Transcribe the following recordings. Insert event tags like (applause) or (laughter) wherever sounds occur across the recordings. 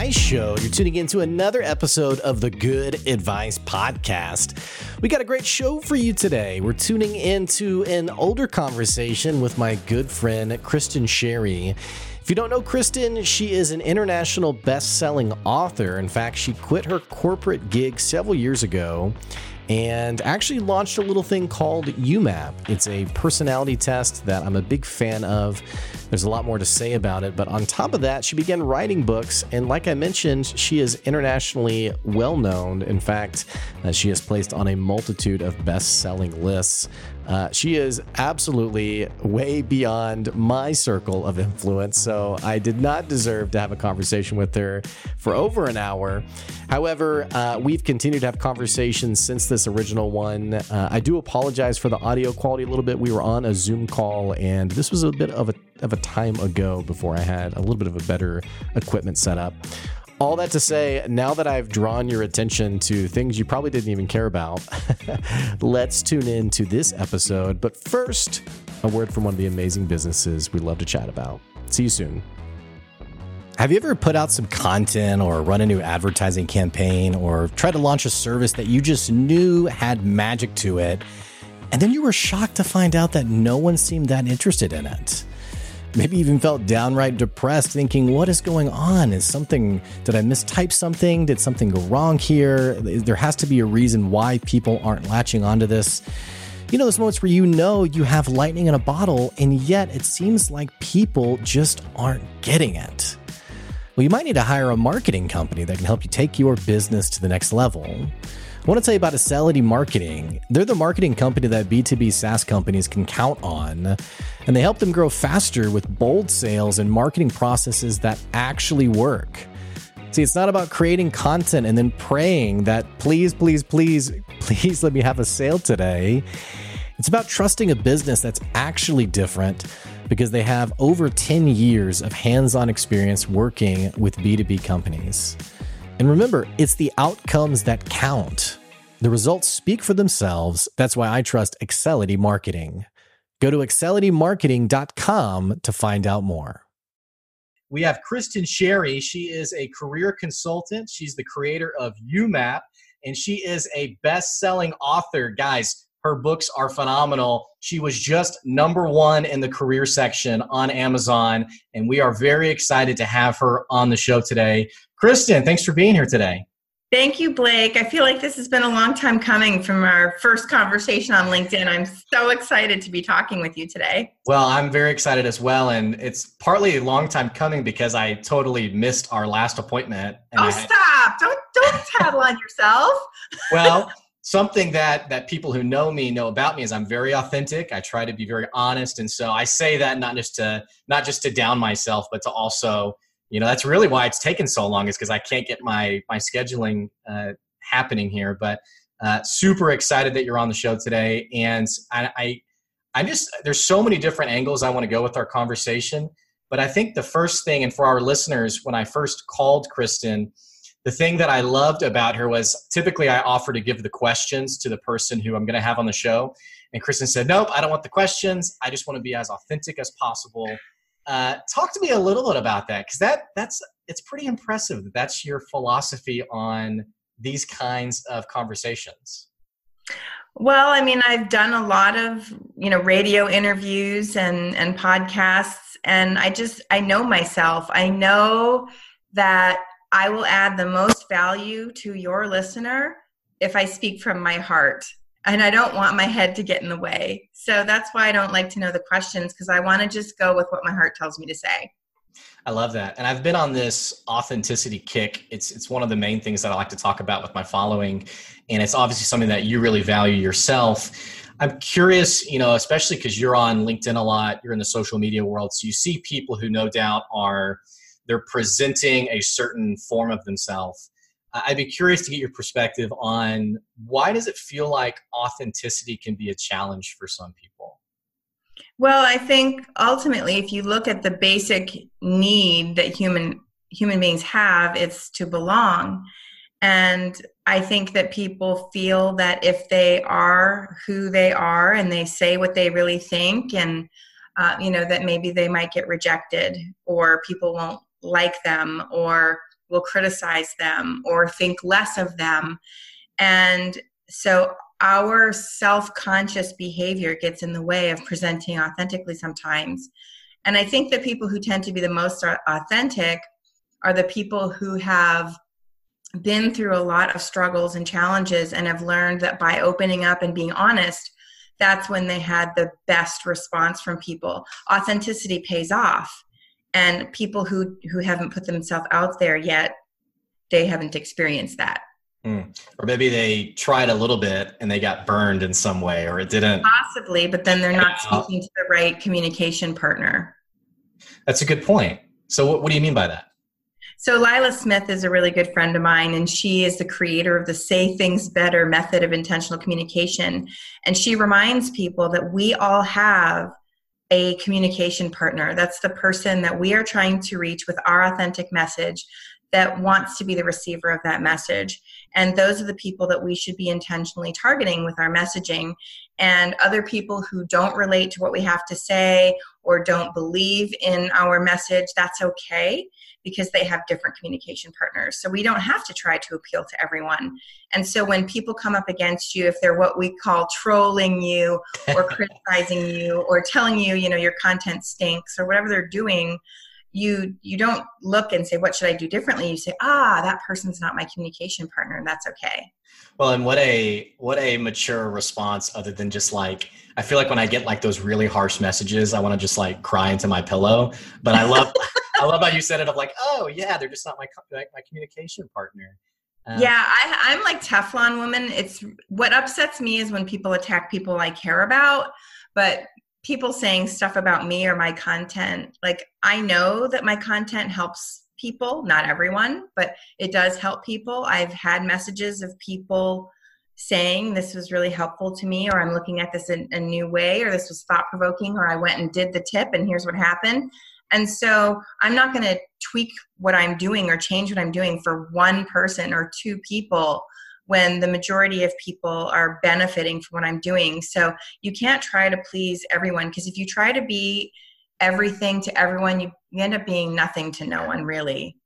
Advice Show. You're tuning into another episode of the Good Advice Podcast. We got a great show for you today. We're tuning into an older conversation with my good friend, Kristin Sherry. If you don't know Kristin, she is an international best selling author. In fact, she quit her corporate gig several years ago and actually launched a little thing called YouMap. It's a personality test that I'm a big fan of. There's a lot more to say about it, but on top of that, she began writing books. And like I mentioned, she is internationally well known. In fact, uh, she is placed on a multitude of best selling lists. Uh, she is absolutely way beyond my circle of influence, so I did not deserve to have a conversation with her for over an hour. However, uh, we've continued to have conversations since this original one. Uh, I do apologize for the audio quality a little bit. We were on a Zoom call, and this was a bit of a of a time ago before I had a little bit of a better equipment setup. All that to say, now that I've drawn your attention to things you probably didn't even care about, (laughs) let's tune in to this episode. But first, a word from one of the amazing businesses we love to chat about. See you soon. Have you ever put out some content or run a new advertising campaign or tried to launch a service that you just knew had magic to it? And then you were shocked to find out that no one seemed that interested in it maybe even felt downright depressed, thinking, What is going on? Is something, did I mistype something? Did something go wrong here? There has to be a reason why people aren't latching onto this. You know, those moments where you know you have lightning in a bottle, and yet it seems like people just aren't getting it. Well, you might need to hire a marketing company that can help you take your business to the next level. I want to tell you about Acelity Marketing. They're the marketing company that B2B SaaS companies can count on, and they help them grow faster with bold sales and marketing processes that actually work. See, it's not about creating content and then praying that please, please, please, please let me have a sale today. It's about trusting a business that's actually different because they have over 10 years of hands on experience working with B2B companies. And remember, it's the outcomes that count. The results speak for themselves. That's why I trust Excelity Marketing. Go to excelitymarketing.com to find out more. We have Kristin Sherry. She is a career consultant. She's the creator of YouMap, and she is a best selling author. Guys, her books are phenomenal. She was just number one in the career section on Amazon, and we are very excited to have her on the show today. Kristin, thanks for being here today. Thank you, Blake. I feel like this has been a long time coming from our first conversation on LinkedIn. I'm so excited to be talking with you today. Well, I'm very excited as well. And it's partly a long time coming because I totally missed our last appointment. oh, had... stop. Don't, don't (laughs) tattle on yourself. well, something that that people who know me know about me is I'm very authentic. I try to be very honest. And so I say that not just to not just to down myself, but to also you know that's really why it's taken so long is because i can't get my my scheduling uh, happening here but uh, super excited that you're on the show today and I, I I'm just there's so many different angles i want to go with our conversation but i think the first thing and for our listeners when i first called kristin the thing that i loved about her was typically i offer to give the questions to the person who i'm going to have on the show and kristin said nope i don't want the questions i just want to be as authentic as possible uh, talk to me a little bit about that because that that's it's pretty impressive that that's your philosophy on these kinds of conversations. Well, I mean, I've done a lot of you know radio interviews and and podcasts, and I just I know myself. I know that I will add the most value to your listener if I speak from my heart and I don't want my head to get in the way. So that's why I don't like to know the questions because I want to just go with what my heart tells me to say. I love that. And I've been on this authenticity kick. It's it's one of the main things that I like to talk about with my following and it's obviously something that you really value yourself. I'm curious, you know, especially cuz you're on LinkedIn a lot, you're in the social media world, so you see people who no doubt are they're presenting a certain form of themselves I'd be curious to get your perspective on why does it feel like authenticity can be a challenge for some people? Well, I think ultimately if you look at the basic need that human human beings have, it's to belong. And I think that people feel that if they are who they are and they say what they really think and uh, you know that maybe they might get rejected or people won't like them or will criticize them or think less of them. And so our self conscious behavior gets in the way of presenting authentically sometimes. And I think that people who tend to be the most authentic are the people who have been through a lot of struggles and challenges and have learned that by opening up and being honest, that's when they had the best response from people. Authenticity pays off. And people who, who haven't put themselves out there yet, they haven't experienced that. Mm. Or maybe they tried a little bit and they got burned in some way, or it didn't. Possibly, but then they're not speaking to the right communication partner. That's a good point. So, what, what do you mean by that? So, Lila Smith is a really good friend of mine, and she is the creator of the Say Things Better method of intentional communication. And she reminds people that we all have a communication partner. That's the person that we are trying to reach with our authentic message that wants to be the receiver of that message. And those are the people that we should be intentionally targeting with our messaging. And other people who don't relate to what we have to say or don't believe in our message, that's okay because they have different communication partners. So we don't have to try to appeal to everyone. And so when people come up against you, if they're what we call trolling you or (laughs) criticizing you or telling you, you know, your content stinks or whatever they're doing, you you don't look and say what should i do differently you say ah that person's not my communication partner and that's okay well and what a what a mature response other than just like i feel like when i get like those really harsh messages i want to just like cry into my pillow but i love (laughs) I love how you said it of like, oh yeah, they're just not my my, my communication partner. Um, yeah, I, I'm like Teflon woman. It's what upsets me is when people attack people I care about, but people saying stuff about me or my content. Like I know that my content helps people, not everyone, but it does help people. I've had messages of people saying this was really helpful to me or i'm looking at this in a new way or this was thought provoking or i went and did the tip and here's what happened and so I'm not going to tweak what I'm doing or change what I'm doing for one person or two people when the majority of people are benefiting from what I'm doing. So you can't try to please everyone because if you try to be everything to everyone, you, end up being nothing to no one really.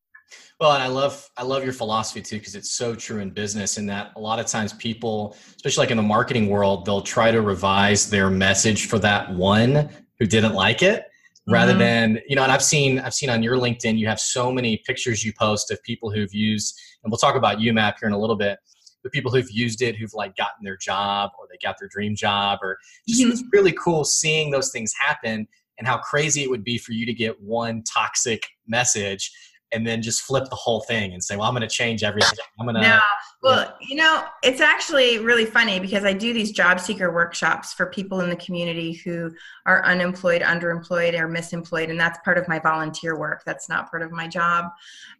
Well, and I love I love your philosophy too because it's so true in business in that a lot of times people, especially like in the marketing world, they'll try to revise their message for that one who didn't like it rather mm-hmm. than you know and i've seen i've seen on your linkedin you have so many pictures you post of people who've used and we'll talk about YouMap here in a little bit the people who've used it who've like gotten their job or they got their dream job or just mm-hmm. it's really cool seeing those things happen and how crazy it would be for you to get one toxic message and then just flip the whole thing and say, well, I'm going to change everything. I'm going to. No. Well, you know, it's actually really funny because I do these job seeker workshops for people in the community who are unemployed, underemployed, or misemployed. And that's part of my volunteer work. That's not part of my job.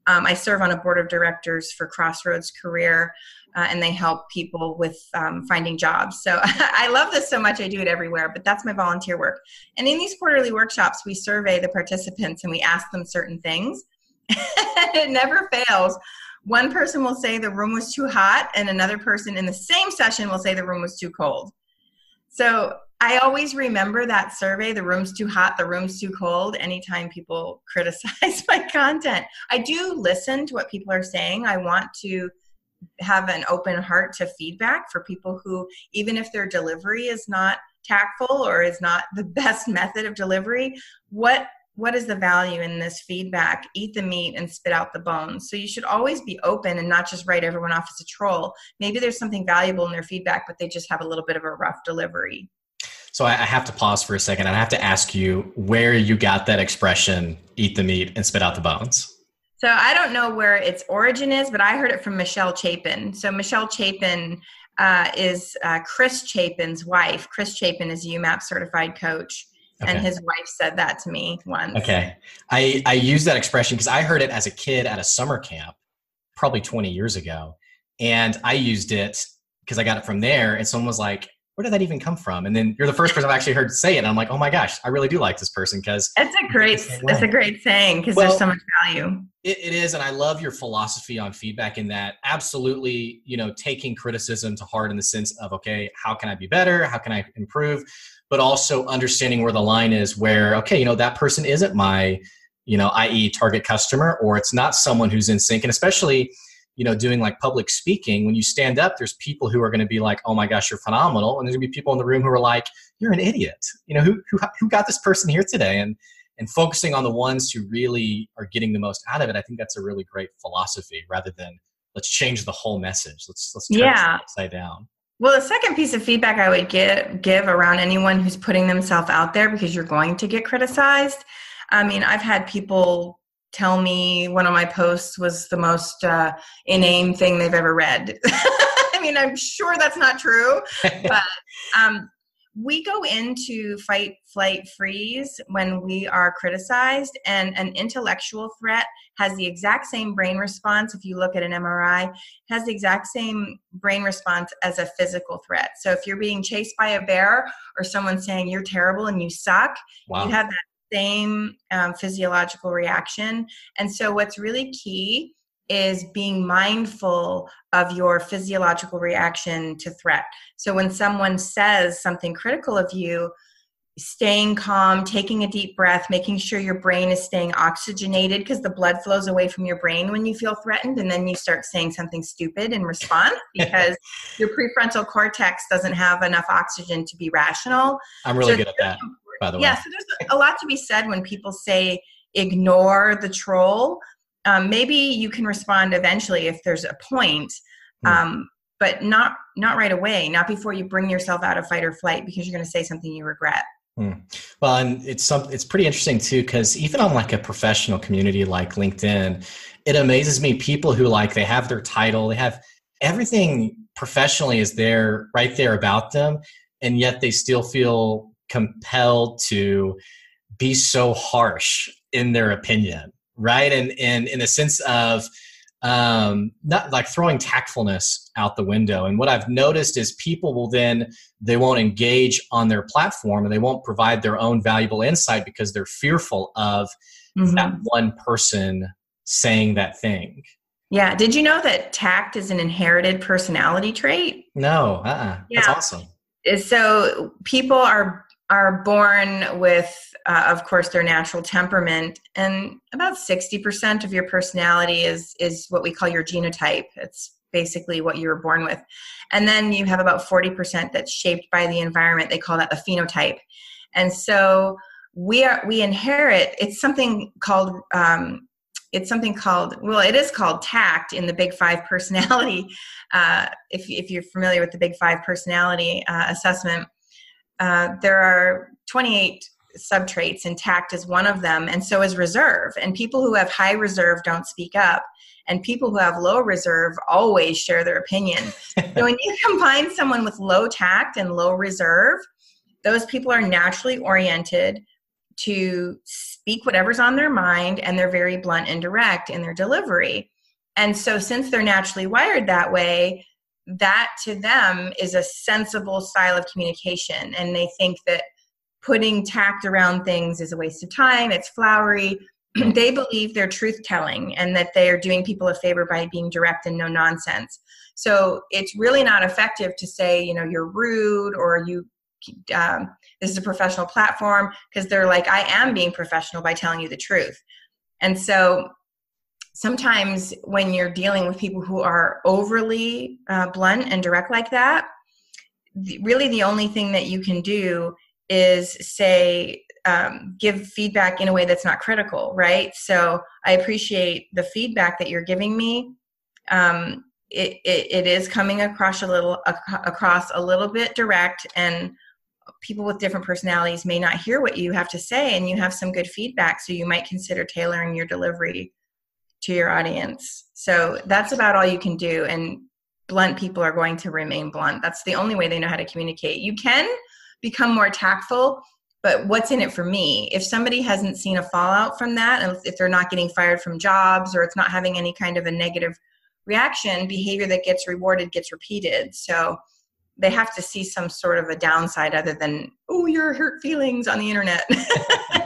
Um, I serve on a board of directors for Crossroads Career. Uh, and they help people with um, finding jobs. So (laughs) I love this so much, I do it everywhere, but that's my volunteer work. And in these quarterly workshops, we survey the participants and we ask them certain things. It (laughs) never fails. One person will say the room was too hot, and another person in the same session will say the room was too cold. So I always remember that survey the room's too hot, the room's too cold, anytime people (laughs) criticize my content. I do listen to what people are saying. I want to have an open heart to feedback for people who, even if their delivery is not tactful or is not the (laughs) best method of delivery, what what is the value in this feedback? Eat the meat and spit out the bones. So you should always be open and not just write everyone off as a troll. Maybe there's something valuable in their feedback, but they just have a little bit of a rough delivery. So I have to pause for a second. I have to ask you where you got that expression, eat the meat and spit out the bones. So I don't know where its origin is, but I heard it from Michelle Chapin. So Michelle Chapin uh, is uh, Chris Chapin's wife. Chris Chapin is a YouMap certified coach Okay. And his wife said that to me once. Okay. I, I use that expression because I heard it as a kid at a summer camp, probably 20 years ago. And I used it because I got it from there. And someone was like, where did that even come from? And then you're the first person I've actually heard say it. And I'm like, oh my gosh, I really do like this person because it's a great, it's a great saying because well, there's so much value. It, it is. And I love your philosophy on feedback in that absolutely, you know, taking criticism to heart in the sense of, okay, how can I be better? How can I improve? But also understanding where the line is where okay you know that person isn't my you know, i.e., target customer, or it's not someone who's in sync. And especially, you know, doing like public speaking, when you stand up, there's people who are going to be like, "Oh my gosh, you're phenomenal," and there's going to be people in the room who are like, "You're an idiot." You know, who who who got this person here today? And and focusing on the ones who really are getting the most out of it, I think that's a really great philosophy rather than let's change the whole message. Let's let's turn yeah. it upside down. Well, the second piece of feedback I would give give around anyone who's putting themselves out there because you're going to get criticized. I mean, I've had people tell me one of my posts was the most uh, inane thing they've ever read. (laughs) I mean, I'm sure that's not true, (laughs) but um, we go into fight, flight, freeze when we are criticized, and an intellectual threat has the exact same brain response. If you look at an MRI, has the exact same brain response as a physical threat. So if you're being chased by a bear or someone saying you're terrible and you suck, wow. you have that same um, physiological reaction. And so what's really key is being mindful of your physiological reaction to threat. So when someone says something critical of you, staying calm, taking a deep breath, making sure your brain is staying oxygenated because the blood flows away from your brain when you feel threatened, and then you start saying something stupid in response (laughs) because your prefrontal cortex doesn't have enough oxygen to be rational. I'm really so good at that, by the way. Yeah, so there's a lot to be said when people say ignore the troll um, maybe you can respond eventually if there's a point hmm. um, but not not right away not before you bring yourself out of fight or flight because you're going to say something you regret Hmm. Well, and it's some, it's pretty interesting too because even on like a professional community like LinkedIn, it amazes me people who like they have their title, they have everything professionally is there right there about them, and yet they still feel compelled to be so harsh in their opinion right? And and in a sense of um, not like throwing tactfulness out the window. And what I've noticed is people will then they won't engage on their platform and they won't provide their own valuable insight because they're fearful of mm-hmm. that one person saying that thing. Yeah. Did you know that tact is an inherited personality trait? No. Uh-uh. Yeah. That's awesome. So people are are born with, uh, of course, their natural temperament, and about sixty percent of your personality is is what we call your genotype. It's basically what you were born with, and then you have about forty percent that's shaped by the environment. They call that the phenotype, and so we are we inherit. It's something called. Um, it's something called well it is called tact in the big five personality (laughs) uh, if, if you're familiar with the big five personality uh, assessment uh, there are 28 subtraits and tact is one of them and so is reserve. And people who have high reserve don't speak up and people who have low reserve always share their opinion. So when you (laughs) combine someone with low tact and low reserve those people are naturally oriented to speak whatever's on their mind and they're very blunt and direct in their delivery. And so since they're naturally wired that way that to them is a sensible style of communication and they think that putting tact around things is a waste of time it's flowery. (clears throat) They believe they're truth telling and that they are doing people a favor by being direct and no nonsense. So it's really not effective to say you know you're rude or you um, this is a professional platform because they're like i am being professional by telling you the truth. And so sometimes when you're dealing with people who are overly uh, blunt and direct like that, the, really the only thing that you can do is say, um, give feedback in a way that's not critical, right? So I appreciate the feedback that you're giving me. Um, it, it, it is coming across a little across a little bit direct and people with different personalities may not hear what you have to say and you have some good feedback so you might consider tailoring your delivery to your audience. So that's about all you can do. And blunt people are going to remain blunt. That's the only way they know how to communicate. You can become more tactful, but what's in it for me? If somebody hasn't seen a fallout from that, and if they're not getting fired from jobs or it's not having any kind of a negative reaction, behavior that gets rewarded gets repeated. So they have to see some sort of a downside other than, oh, your hurt feelings on the internet. (laughs)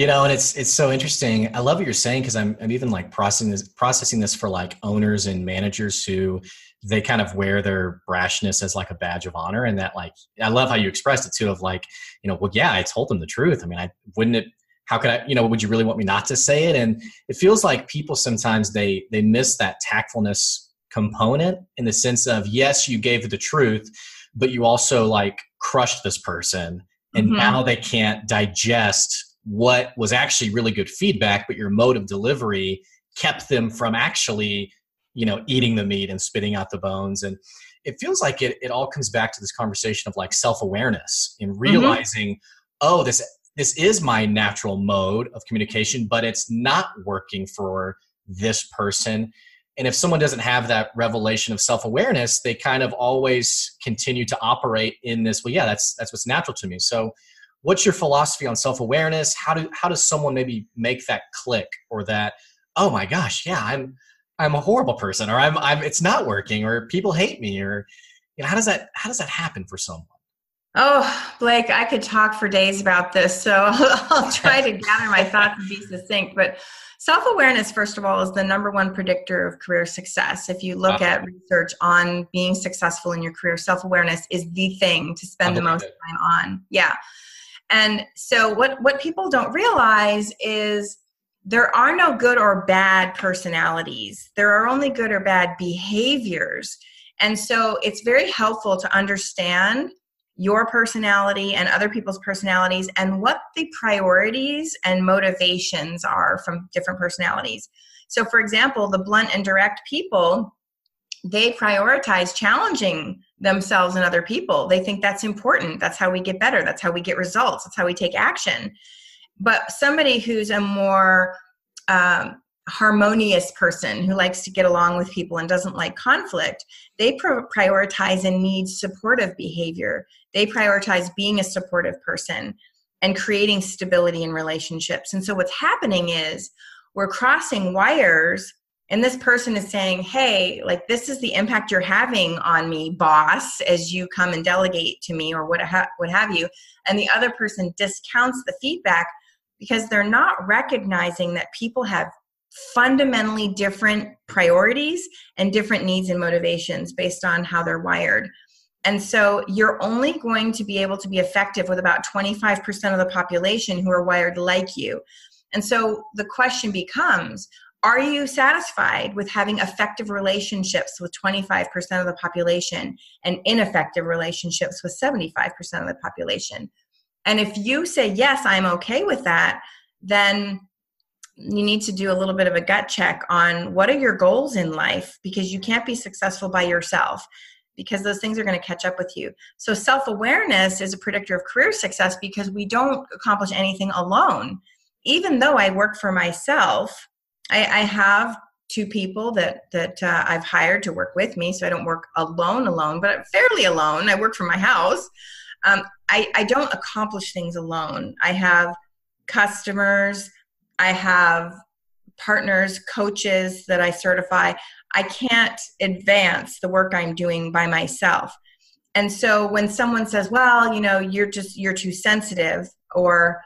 you know and it's it's so interesting i love what you're saying because I'm, I'm even like processing this processing this for like owners and managers who they kind of wear their brashness as like a badge of honor and that like i love how you expressed it too of like you know well yeah i told them the truth i mean i wouldn't it how could I, you know, would you really want me not to say it? And it feels like people sometimes they they miss that tactfulness component in the sense of yes, you gave the truth, but you also like crushed this person and mm-hmm. now they can't digest what was actually really good feedback, but your mode of delivery kept them from actually, you know, eating the meat and spitting out the bones. And it feels like it, it all comes back to this conversation of like self-awareness and mm-hmm. realizing, mm-hmm. oh, this this is my natural mode of communication, but it's not working for this person. And if someone doesn't have that revelation of self-awareness, they kind of always continue to operate in this, well, yeah, that's that's what's natural to me. So what's your philosophy on self-awareness? How do how does someone maybe make that click or that, oh my gosh, yeah, I'm I'm a horrible person or I'm I'm it's not working or people hate me or you know, how does that how does that happen for someone? Oh, Blake, I could talk for days about this, so (laughs) I'll try to gather my thoughts and be succinct. But self awareness, first of all, is the number one predictor of career success. If you look at research on being successful in your career, self awareness is the thing to spend the most time on. Yeah. And so, what, what people don't realize is there are no good or bad personalities, there are only good or bad behaviors. And so, it's very helpful to understand your personality and other people's personalities and what the priorities and motivations are from different personalities. So, for example, the blunt and direct people, they prioritize challenging themselves and other people. They think that's important. That's how we get better. That's how we get results. That's how we take action. But somebody who's a more um, harmonious person who likes to get along with people and doesn't like conflict, they pro- prioritize and need supportive behavior. They prioritize being a supportive person and creating stability in relationships. And so what's happening is we're crossing wires and this person is saying, "Hey, like this is the impact you're having on me, boss, as you come and delegate to me or what ha- what have you." And the other person discounts the feedback because they're not recognizing that people have fundamentally different priorities and different needs and motivations based on how they're wired. And so you're only going to be able to be effective with about 25% of the population who are wired like you. And so the question becomes are you satisfied with having effective relationships with 25% of the population and ineffective relationships with 75% of the population? And if you say, yes, I'm okay with that, then you need to do a little bit of a gut check on what are your goals in life because you can't be successful by yourself because those things are going to catch up with you. So, self awareness is a predictor of career success because we don't accomplish anything alone. Even though I work for myself, I, I have two people that that uh, I've hired to work with me, so I don't work alone, alone, but fairly alone. I work from my house. Um, I, I don't accomplish things alone. I have customers I have partners, coaches that I certify. I can't advance the work I'm doing by myself. And so when someone says, well, you know, you're just, you're too sensitive, or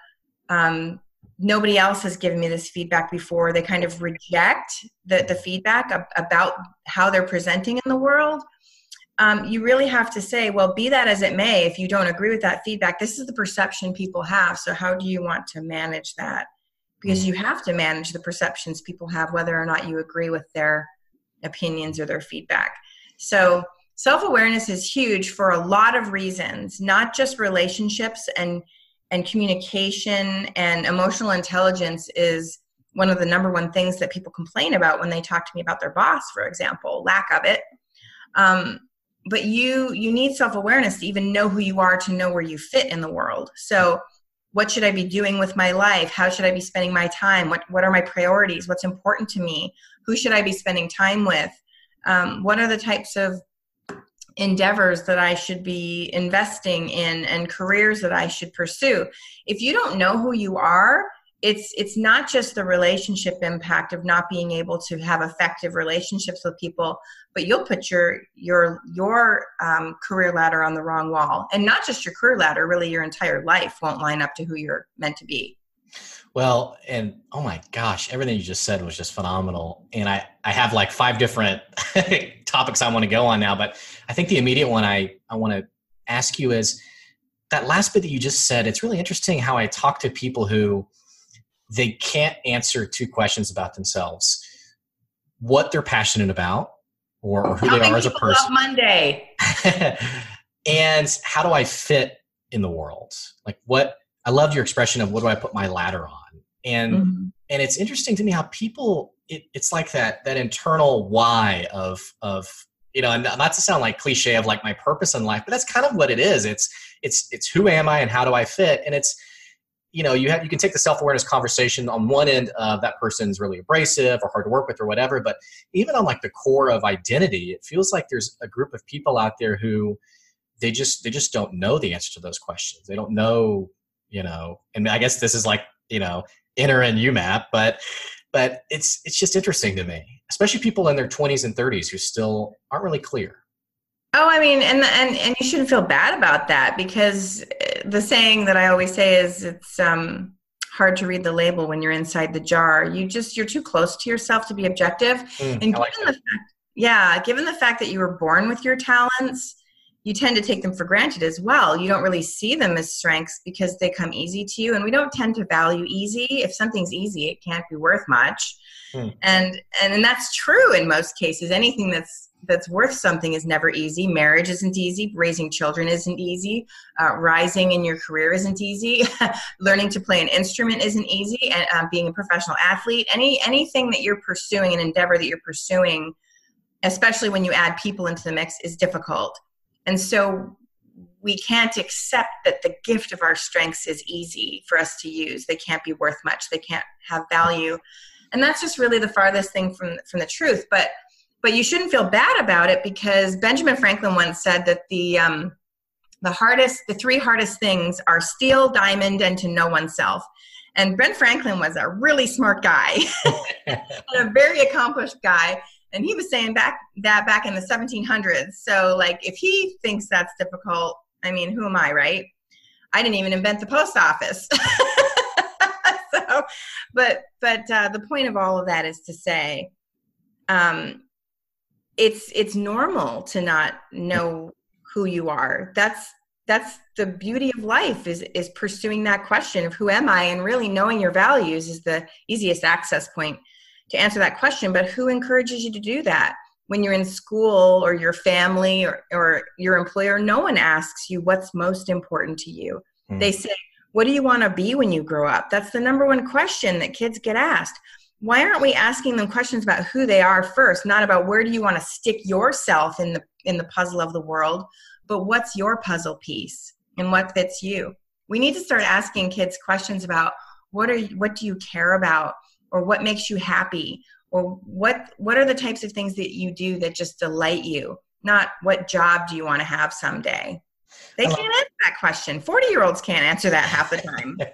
um, nobody else has given me this feedback before, they kind of reject the, the feedback about how they're presenting in the world. Um, you really have to say, well, be that as it may, if you don't agree with that feedback, this is the perception people have. So, how do you want to manage that? because you have to manage the perceptions people have whether or not you agree with their opinions or their feedback so self-awareness is huge for a lot of reasons not just relationships and and communication and emotional intelligence is one of the number one things that people complain about when they talk to me about their boss for example lack of it um, but you you need self-awareness to even know who you are to know where you fit in the world so what should I be doing with my life? How should I be spending my time? What, what are my priorities? What's important to me? Who should I be spending time with? Um, what are the types of endeavors that I should be investing in and careers that I should pursue? If you don't know who you are, it's it's not just the relationship impact of not being able to have effective relationships with people but you'll put your your your um, career ladder on the wrong wall and not just your career ladder really your entire life won't line up to who you're meant to be well and oh my gosh everything you just said was just phenomenal. And i i have like five different (laughs) topics i want to go on now but i think the immediate one i i want to ask you is that last bit that you just said it's really interesting how i talk to people who they can't answer two questions about themselves. What they're passionate about or, or who they are as a person. Monday. (laughs) And how do i fit in the world? Like what i love your expression of what do i put my ladder on and mm-hmm. and it's interesting to me how people it, it's like that that internal why of of you know and not to sound like cliche of like my purpose in life but that's kind of what it is. It's it's it's who am i and how do i fit? And it's you know you have you can take the self-awareness conversation on one end of that person's really abrasive or hard to work with or whatever but even on like the core of identity it feels like there's a group of people out there who they just they just don't know the answer to those questions. They don't know you know and i guess this is like you know inner and YouMap but but it's it's just interesting to me especially people in their 20s and 30s who still aren't really clear. Oh i mean and and and you shouldn't feel bad about that because the saying that i always say is it's um hard to read the label when you're inside the jar. You just you're too close to yourself to be objective. Mm, and given like the fact yeah given the fact that you were born with your talents you tend to take them for granted as well. You don't really see them as strengths because they come easy to you, and we don't tend to value easy. If something's easy, it can't be worth much, hmm. and, and and that's true in most cases. Anything that's that's worth something is never easy. Marriage isn't easy. Raising children isn't easy. Uh, rising in your career isn't easy. (laughs) Learning to play an instrument isn't easy. And uh, being a professional athlete, any anything that you're pursuing, an endeavor that you're pursuing, especially when you add people into the mix, is difficult and so we can't accept that the gift of our strengths is easy for us to use. They can't be worth much. They can't have value. And that's just really the farthest thing from from the truth. But but you shouldn't feel bad about it because Benjamin Franklin once said that the um, the hardest, the three hardest things are steel, diamond, and to know oneself. And Ben Franklin was a really smart guy, and (laughs) (laughs) a very accomplished guy and he was saying back that back in the 1700s so like if he thinks that's difficult i mean who am i right? I didn't even invent the post office. (laughs) So but but uh, the point of all of that is to say um it's it's normal to not know who you are. That's that's the beauty of life is is pursuing that question of who am i and really knowing your values is the easiest access point to answer that question but who encourages you to do that? When you're in school or your family or, or your employer no one asks you what's most important to you. Mm. they say what do you want to be when you grow up? That's the number one question that kids get asked. Why aren't we asking them questions about who they are first? Not about where do you want to stick yourself in the in the puzzle of the world but what's your puzzle piece and what fits you? We need to start asking kids questions about what are you, what do you care about or what makes you happy or what what are the types of things that you do that just delight you not what job do you want to have someday? They can't answer that question. 40 year olds can't answer that half the time. (laughs)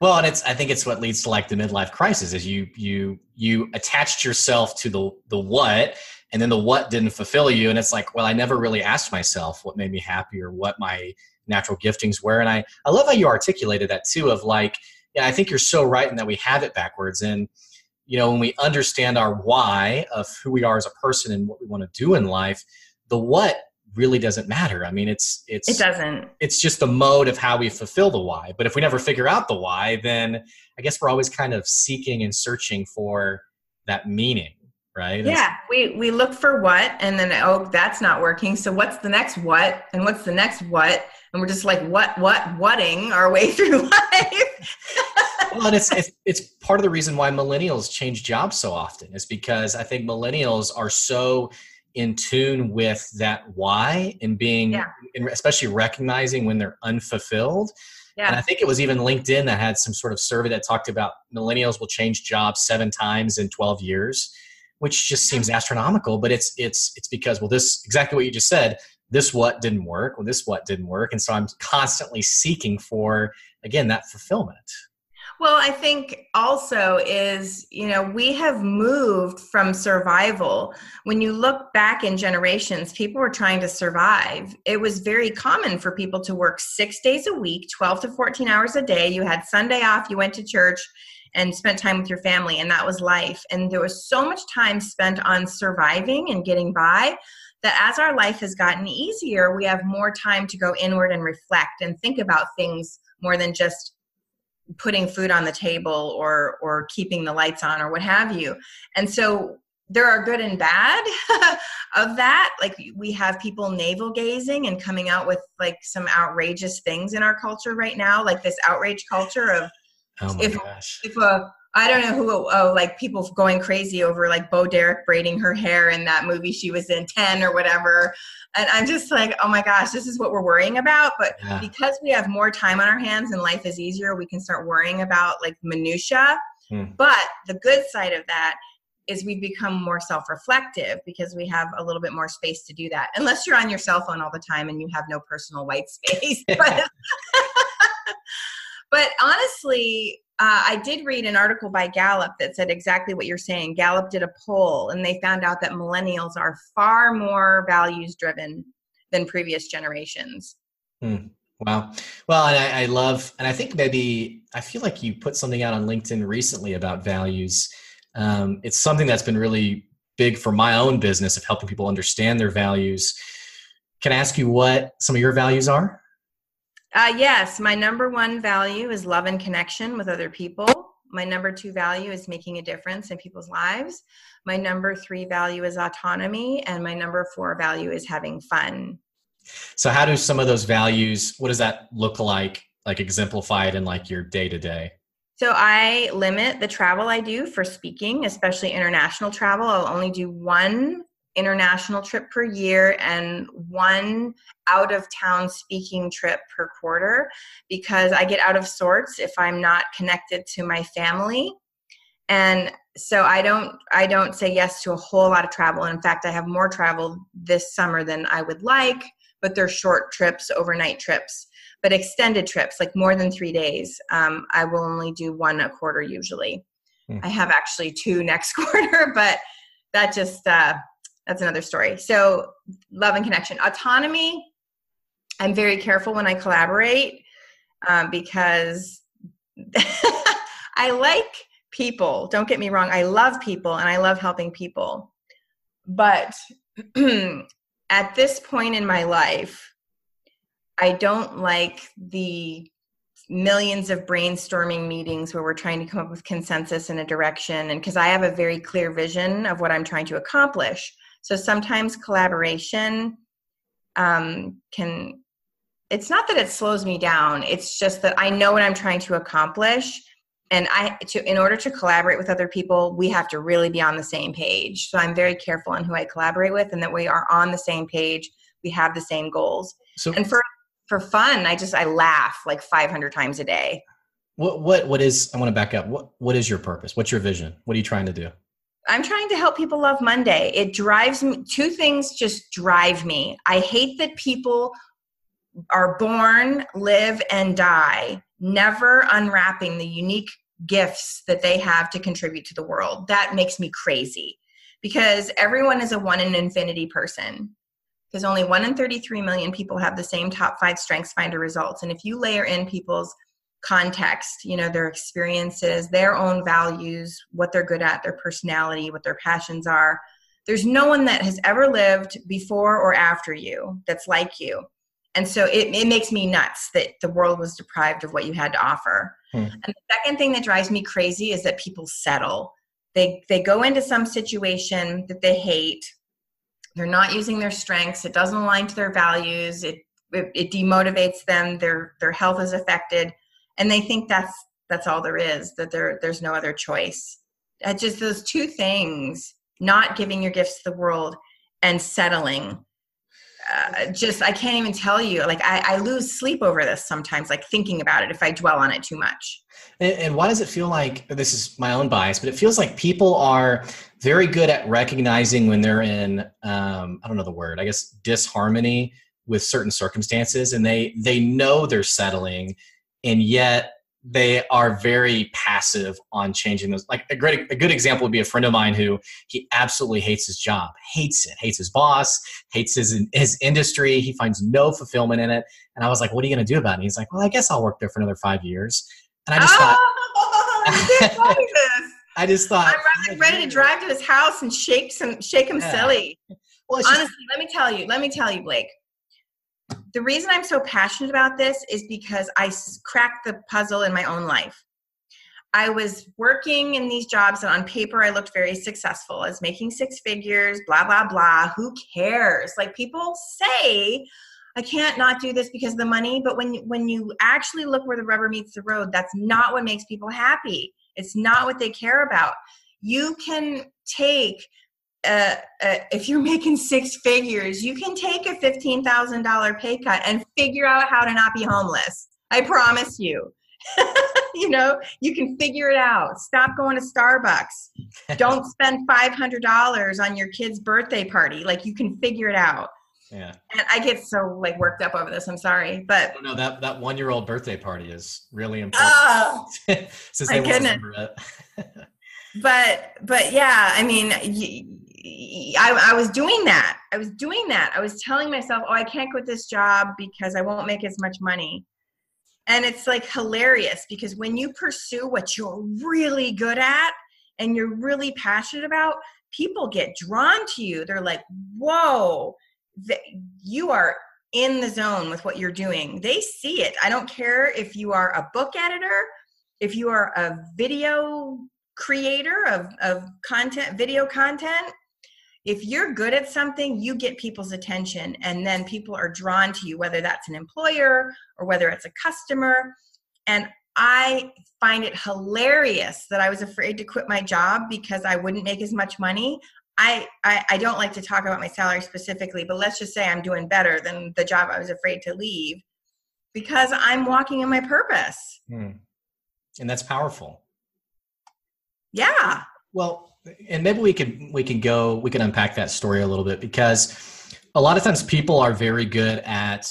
Well and it's i think it's what leads to like the midlife crisis is you you you attached yourself to the the what and then the what didn't fulfill you and it's like well i never really asked myself what made me happy or what my natural giftings were and i i love how you articulated that too of like yeah, I think you're so right in that we have it backwards. And, you know, when we understand our why of who we are as a person and what we want to do in life, the what really doesn't matter. I mean, it's, it's, it doesn't, it's just the mode of how we fulfill the why. But if we never figure out the why, then I guess we're always kind of seeking and searching for that meaning. Right? Yeah, we we look for what, and then oh, that's not working. So what's the next what, and what's the next what, and we're just like what what whating our way (laughs) through life well and it's, it's it's part of the reason why millennials change jobs so often is because i think millennials are so in tune with that why and being yeah. especially recognizing when they're unfulfilled yeah. And I think it was even LinkedIn that had some sort of survey that talked about millennials will change jobs seven times in 12 years, which just seems astronomical. But it's it's it's because well, this exactly what you just said this what didn't work well this what didn't work and so i'm constantly seeking for again that fulfillment well i think also is you know we have moved from survival. When you look back in generations people were trying to survive. It was very common for people to work six days a week 12 to 14 hours a day. You had sunday off you went to church and spent time with your family and that was life. And there was so much time spent on surviving and getting by that as our life has gotten easier, we have more time to go inward and reflect and think about things more than just putting food on the table or or keeping the lights on or what have you and so there are good and bad (laughs) of that like we have people navel gazing and coming out with like some outrageous things in our culture right now like this outrage culture of oh if gosh. if a I don't know who oh like people going crazy over like Bo Derek braiding her hair in that movie she was in 10 or whatever. And I'm just like oh my gosh this is what we're worrying about. But Yeah. because we have more time on our hands and life is easier we can start worrying about like minutia Hmm. but the good side of that is we've become more self-reflective because we have a little bit more space to do that. Unless you're on your cell phone all the time and you have no personal white space. (laughs) But, (laughs) but honestly uh, i did read an article by gallup that said exactly what you're saying gallup did a poll and they found out that millennials are far more values driven than previous generations Wow. Well, and I, I love, and I think maybe I feel like you put something out on LinkedIn recently about values. Um, it's something that's been really big for my own business of helping people understand their values. Can I ask you what some of your values are? Uh, yes, my number one value is love and connection with other people. My number two value is making a difference in people's lives. My number three value is autonomy. And my number four value is having fun. So, how do some of those values? What does that look like? Like exemplified in like your day to day? So I limit the travel I do for speaking, especially international travel. I'll only do one international trip per year and one out of town speaking trip per quarter because I get out of sorts if I'm not connected to my family. And so I don't I don't say yes to a whole lot of travel. In fact, I have more travel this summer than I would like, but they're short trips, overnight trips but extended trips like more than three days um, i will only do one a quarter usually Hmm. i have actually two next (laughs) quarter but that just uh, that's another story. So love and connection. Autonomy i'm very careful when i collaborate um, because (laughs) i like people. Don't get me wrong i love people and i love helping people. But (clears throat) at this point in my life I don't like the millions of brainstorming meetings where we're trying to come up with consensus in a direction and because I have a very clear vision of what I'm trying to accomplish. So sometimes collaboration um, can it's not that it slows me down, it's just that I know what I'm trying to accomplish and I to in order to collaborate with other people, we have to really be on the same page. So I'm very careful on who I collaborate with and that we are on the same page, we have the same goals So, and for for fun i just i laugh like 500 times a day what what what is? I want to back up. What what is your purpose? What's your vision? What are you trying to do? I'm trying to help people love monday. It drives me two things just drive me. I hate that people are born live and die never unwrapping the unique gifts that they have to contribute to the world. That makes me crazy because everyone is a one in infinity person. Because only 1 in 33 million people have the same top five strengths finder results. And if you layer in people's context you know their experiences their own values what they're good at their personality what their passions are. There's no one that has ever lived before or after you that's like you. And so it, it makes me nuts that the world was deprived of what you had to offer. Hmm. and the second thing that drives me crazy is that people settle. They they go into some situation that they hate. They're not using their strengths. It doesn't align to their values. It it, it demotivates them. Their their health is affected and they think that's that's all there is that there there's no other choice. Uh, just those two things not giving your gifts to the world and settling. Uh, just i can't even tell you like I, I lose sleep over this sometimes like thinking about it if i dwell on it too much. And, and why does it feel like this is my own bias, but it feels like people are very good at recognizing when they're in um, I don't know the word, I guess disharmony with certain circumstances, and they they know they're settling, and yet they are very passive on changing those. Like a great a good example would be a friend of mine who he absolutely hates his job, hates it, hates his boss, hates his his industry. He finds no fulfillment in it. And I was like, "What are you going to do about it?" And he's like, "Well, I guess I'll work there for another five years." And I just thought, oh, (laughs) you didn't tell me this. (laughs) I just thought, I'm ready, ready to drive to his house and shake some, shake him Yeah. silly. Well, it's just- Honestly, let me tell you, let me tell you, Blake. The reason I'm so passionate about this is because I cracked the puzzle in my own life. I was working in these jobs, and on paper, I looked very successful. I was making six figures, blah, blah, blah. Who cares? Like people say, I can't not do this because of the money, but when, when you actually look where the rubber meets the road, that's not what makes people happy. It's not what they care about. You can take uh, uh, if you're making six figures, you can take a $15,000 pay cut and figure out how to not be homeless. I promise you. (laughs) you know, you can figure it out. Stop going to Starbucks. (laughs) Don't spend $500 on your kid's birthday party. Like you can figure it out. Yeah. And I get so like worked up over this. I'm sorry, but no, that that one year old birthday party is really important. Oh, (laughs) Since remember it. but but yeah, I mean, I, I was doing that. I was doing that. I was telling myself, oh, I can't quit this job because I won't make as much money. And it's like hilarious because when you pursue what you're really good at and you're really passionate about, people get drawn to you. They're like, whoa, you are in the zone with what you're doing. They see it. I don't care if you are a book editor, if you are a video creator of, of content, video content, if you're good at something, you get people's attention, and then people are drawn to you, whether that's an employer or whether it's a customer. And I find it hilarious that I was afraid to quit my job because I wouldn't make as much money. I, I, I don't like to talk about my salary specifically, but let's just say I'm doing better than the job I was afraid to leave because I'm walking in my purpose. Hmm. And that's powerful. Yeah. Well, and maybe we can we can go we can unpack that story a little bit because a lot of times people are very good at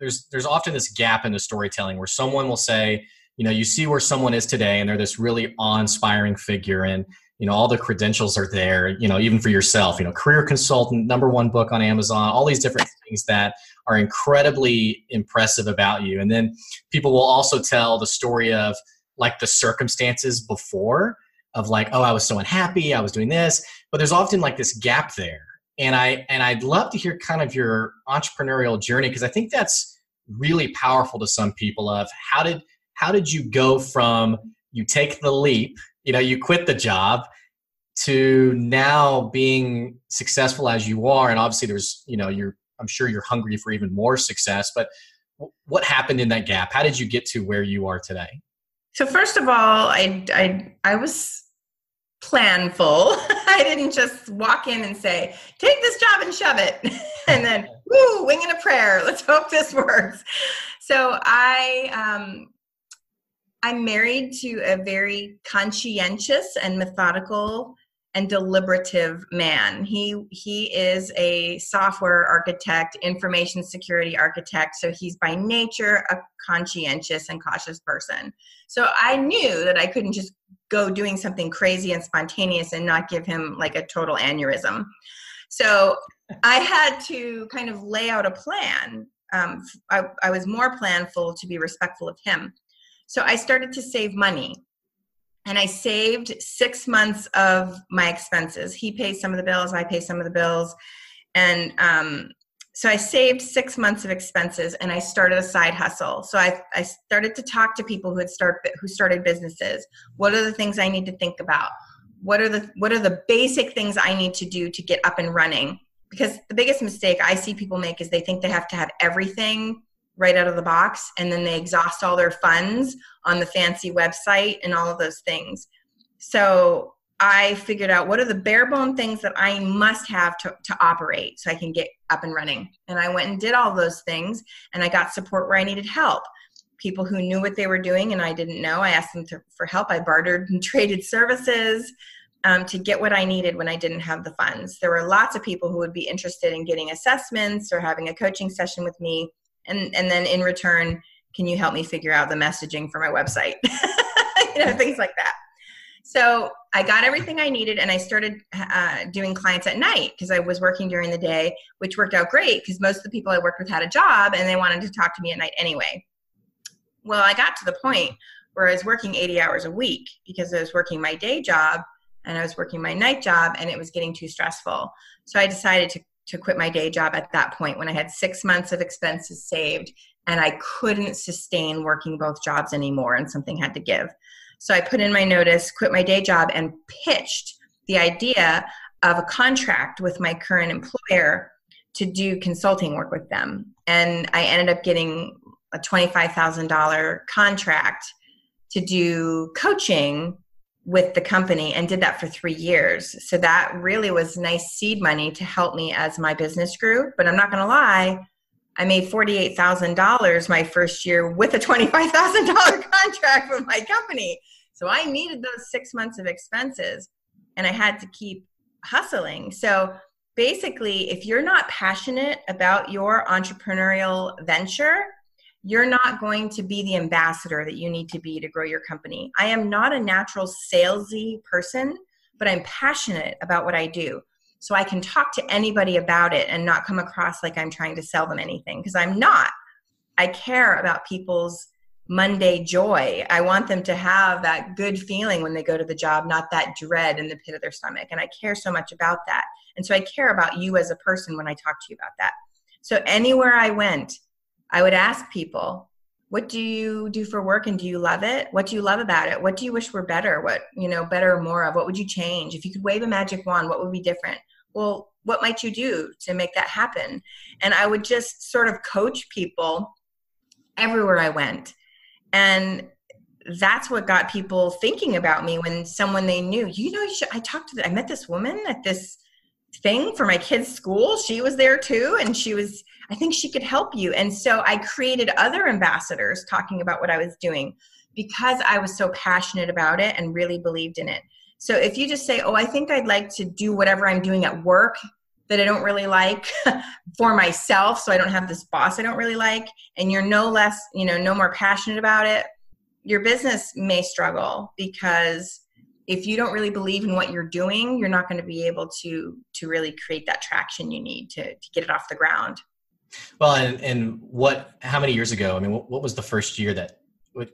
there's there's often this gap in the storytelling where someone will say you know you see where someone is today and they're this really awe-inspiring figure and you know all the credentials are there you know even for yourself you know career consultant number one book on amazon all these different things that are incredibly impressive about you. And then people will also tell the story of like the circumstances before of like, oh, I was so unhappy, I was doing this, but there's often like this gap there. And I and I'd love to hear kind of your entrepreneurial journey because I think that's really powerful to some people of how did how did you go from you take the leap, you know, you quit the job to now being successful as you are and obviously there's, you know, you're I'm sure you're hungry for even more success, but what happened in that gap? How did you get to where you are today? So first of all, I I I was planful. (laughs) I didn't just walk in and say, take this job and shove it. (laughs) and then, woo, wing and a prayer. (laughs) Let's hope this works. So I, um, I'm married to a very conscientious and methodical and deliberative man. He he is a software architect, information security architect, so he's by nature a conscientious and cautious person. So I knew that I couldn't just go doing something crazy and spontaneous and not give him like a total aneurysm. So I had to kind of lay out a plan. Um, I, I was more planful to be respectful of him. So I started to save money and I saved six months of my expenses. He pays some of the bills, I pay some of the bills. And um, so I saved six months of expenses and I started a side hustle. So I, I started to talk to people who had start who started businesses. What are the things I need to think about? What are the what are the basic things I need to do to get up and running? Because the biggest mistake I see people make is they think they have to have everything right out of the box and then they exhaust all their funds on the fancy website and all of those things. So I figured out what are the bare bone things that I must have to, to operate so I can get up and running. And I went and did all those things and I got support where I needed help. People who knew what they were doing and I didn't know, I asked them to, for help. I bartered and (laughs) traded services um, to get what I needed when I didn't have the funds. There were lots of people who would be interested in getting assessments or having a coaching session with me and and then in return can you help me figure out the messaging for my website (laughs) you know things like that so i got everything i needed and i started uh, doing clients at night because i was working during the day which worked out great because most of the people i worked with had a job and they wanted to talk to me at night anyway well i got to the point where i was working 80 hours a week because i was working my day job and i was working my night job and it was getting too stressful so i decided to to quit my day job at that point when I had six months of expenses saved and I couldn't sustain working both jobs anymore and something had to give. So I put in my notice, quit my day job, and pitched the idea of a contract with my current employer to do consulting work with them. And I ended up getting a $25,000 contract to do coaching with the company and did that for three years. So that really was nice seed money to help me as my business grew. But I'm not going to lie, I made $48,000 my first year with a $25,000 (laughs) contract with my company. So I needed those six months of expenses and I had to keep hustling. So basically, if you're not passionate about your entrepreneurial venture, you're not going to be the ambassador that you need to be to grow your company. I am not a natural salesy person, but I'm passionate about what I do. So I can talk to anybody about it and not come across like I'm trying to sell them anything because I'm not. I care about people's Monday joy. I want them to have that good feeling when they go to the job, not that dread in the pit of their stomach. And I care so much about that. And so I care about you as a person when I talk to you about that. So anywhere I went, I would ask people, what do you do for work and do you love it? What do you love about it? What do you wish were better? What, you know, better or more of? What would you change? If you could wave a magic wand, what would be different? Well, what might you do to make that happen? And I would just sort of coach people everywhere I went. And that's what got people thinking about me when someone they knew, you know, you should, I talked to, the, I met this woman at this thing for my kids' school. She was there too, and she was, I think she could help you. And so I created other ambassadors talking about what I was doing because I was so passionate about it and really believed in it. So if you just say, Oh, I think I'd like to do whatever I'm doing at work that I don't really like (laughs) for myself, so I don't have this boss I don't really like, and you're no less, you know, no more passionate about it, your business may struggle because if you don't really believe in what you're doing you're not going to be able to to really create that traction you need to, to get it off the ground. Well and, and what how many years ago? I mean what, what was the first year that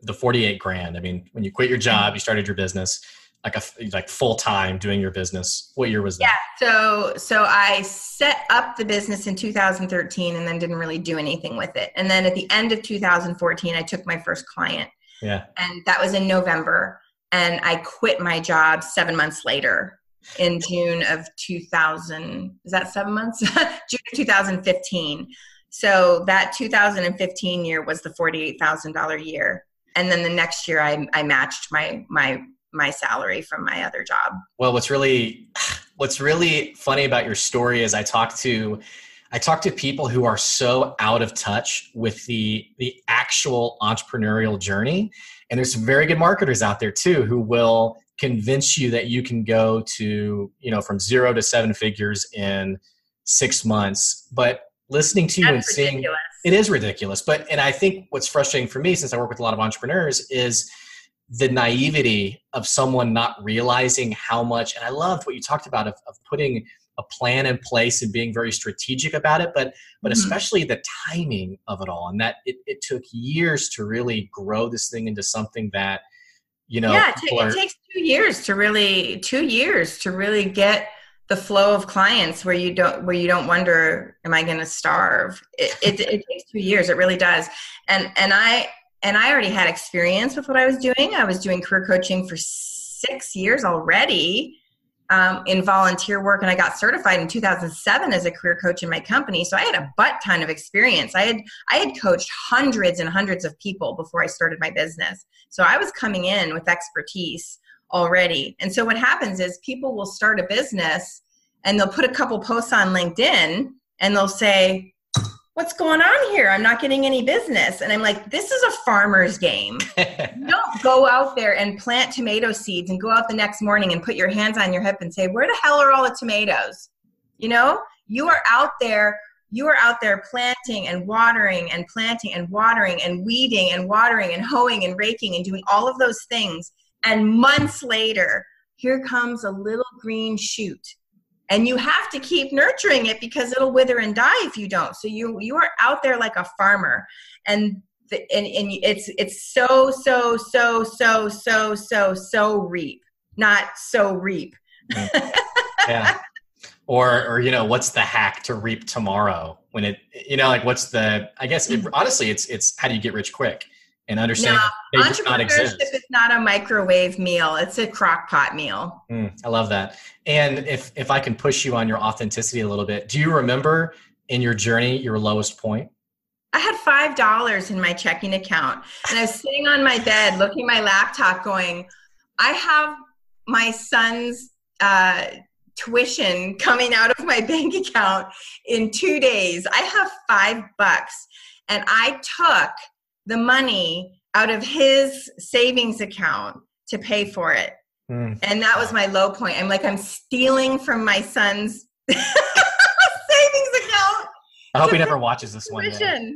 the 48 grand? I mean when you quit your job you started your business like a like full time doing your business what year was that yeah so so i set up the business in 2013 and then didn't really do anything with it and then at the end of 2014 i took my first client yeah and that was in november and I quit my job seven months later in June of 2000. Is that seven months? (laughs) June of 2015. So that 2015 year was the $48,000 year. And then the next year I, I matched my, my, my salary from my other job. Well, what's really, what's really funny about your story is I talk to, I talk to people who are so out of touch with the the actual entrepreneurial journey and there's some very good marketers out there too who will convince you that you can go to, you know, from zero to seven figures in six months. But listening to you and seeing it is ridiculous. But and I think what's frustrating for me since I work with a lot of entrepreneurs is the naivety of someone not realizing how much and i loved what you talked about of, of putting a plan in place and being very strategic about it but but mm-hmm. especially the timing of it all and that it, it took years to really grow this thing into something that you know yeah it, t- are, it takes two years to really two years to really get the flow of clients where you don't where you don't wonder am i going to starve it, it, it takes two years it really does and and i and i already had experience with what i was doing i was doing career coaching for six years already um, in volunteer work and I got certified in 2007 as a career coach in my company. So I had a butt ton of experience. I had I had coached hundreds and hundreds of people before I started my business. So I was coming in with expertise already. And so what happens is people will start a business and they'll put a couple posts on LinkedIn and they'll say, what's going on here? I'm not getting any business. And I'm like, this is a farmer's game. (laughs) don't go out there and plant tomato seeds and go out the next morning and put your hands on your hip and say, where the hell are all the tomatoes? You know, you are out there. You are out there planting and watering and planting and watering and weeding and watering and hoeing and raking and doing all of those things. And months later, here comes a little green shoot and you have to keep nurturing it because it'll wither and die if you don't. So you you are out there like a farmer. And the, and, and it's it's so so so so so so so reap not so reap. Yeah. Or or you know what's the hack to reap tomorrow when it you know like what's the i guess it, honestly it's it's how do you get rich quick and understand no, they not exist. is not a microwave meal it's a crock pot meal mm, i love that and if if i can push you on your authenticity a little bit do you remember in your journey your lowest point I had five dollars in my checking account, and I was sitting on my bed looking at my laptop, going, "I have my son's uh, tuition coming out of my (laughs) bank account in two days. I have five bucks. And I took the money out of his savings account to pay for it. Mm. And that was my low point. I'm like, I'm stealing from my son's (laughs) savings account. I hope he never watches this one day.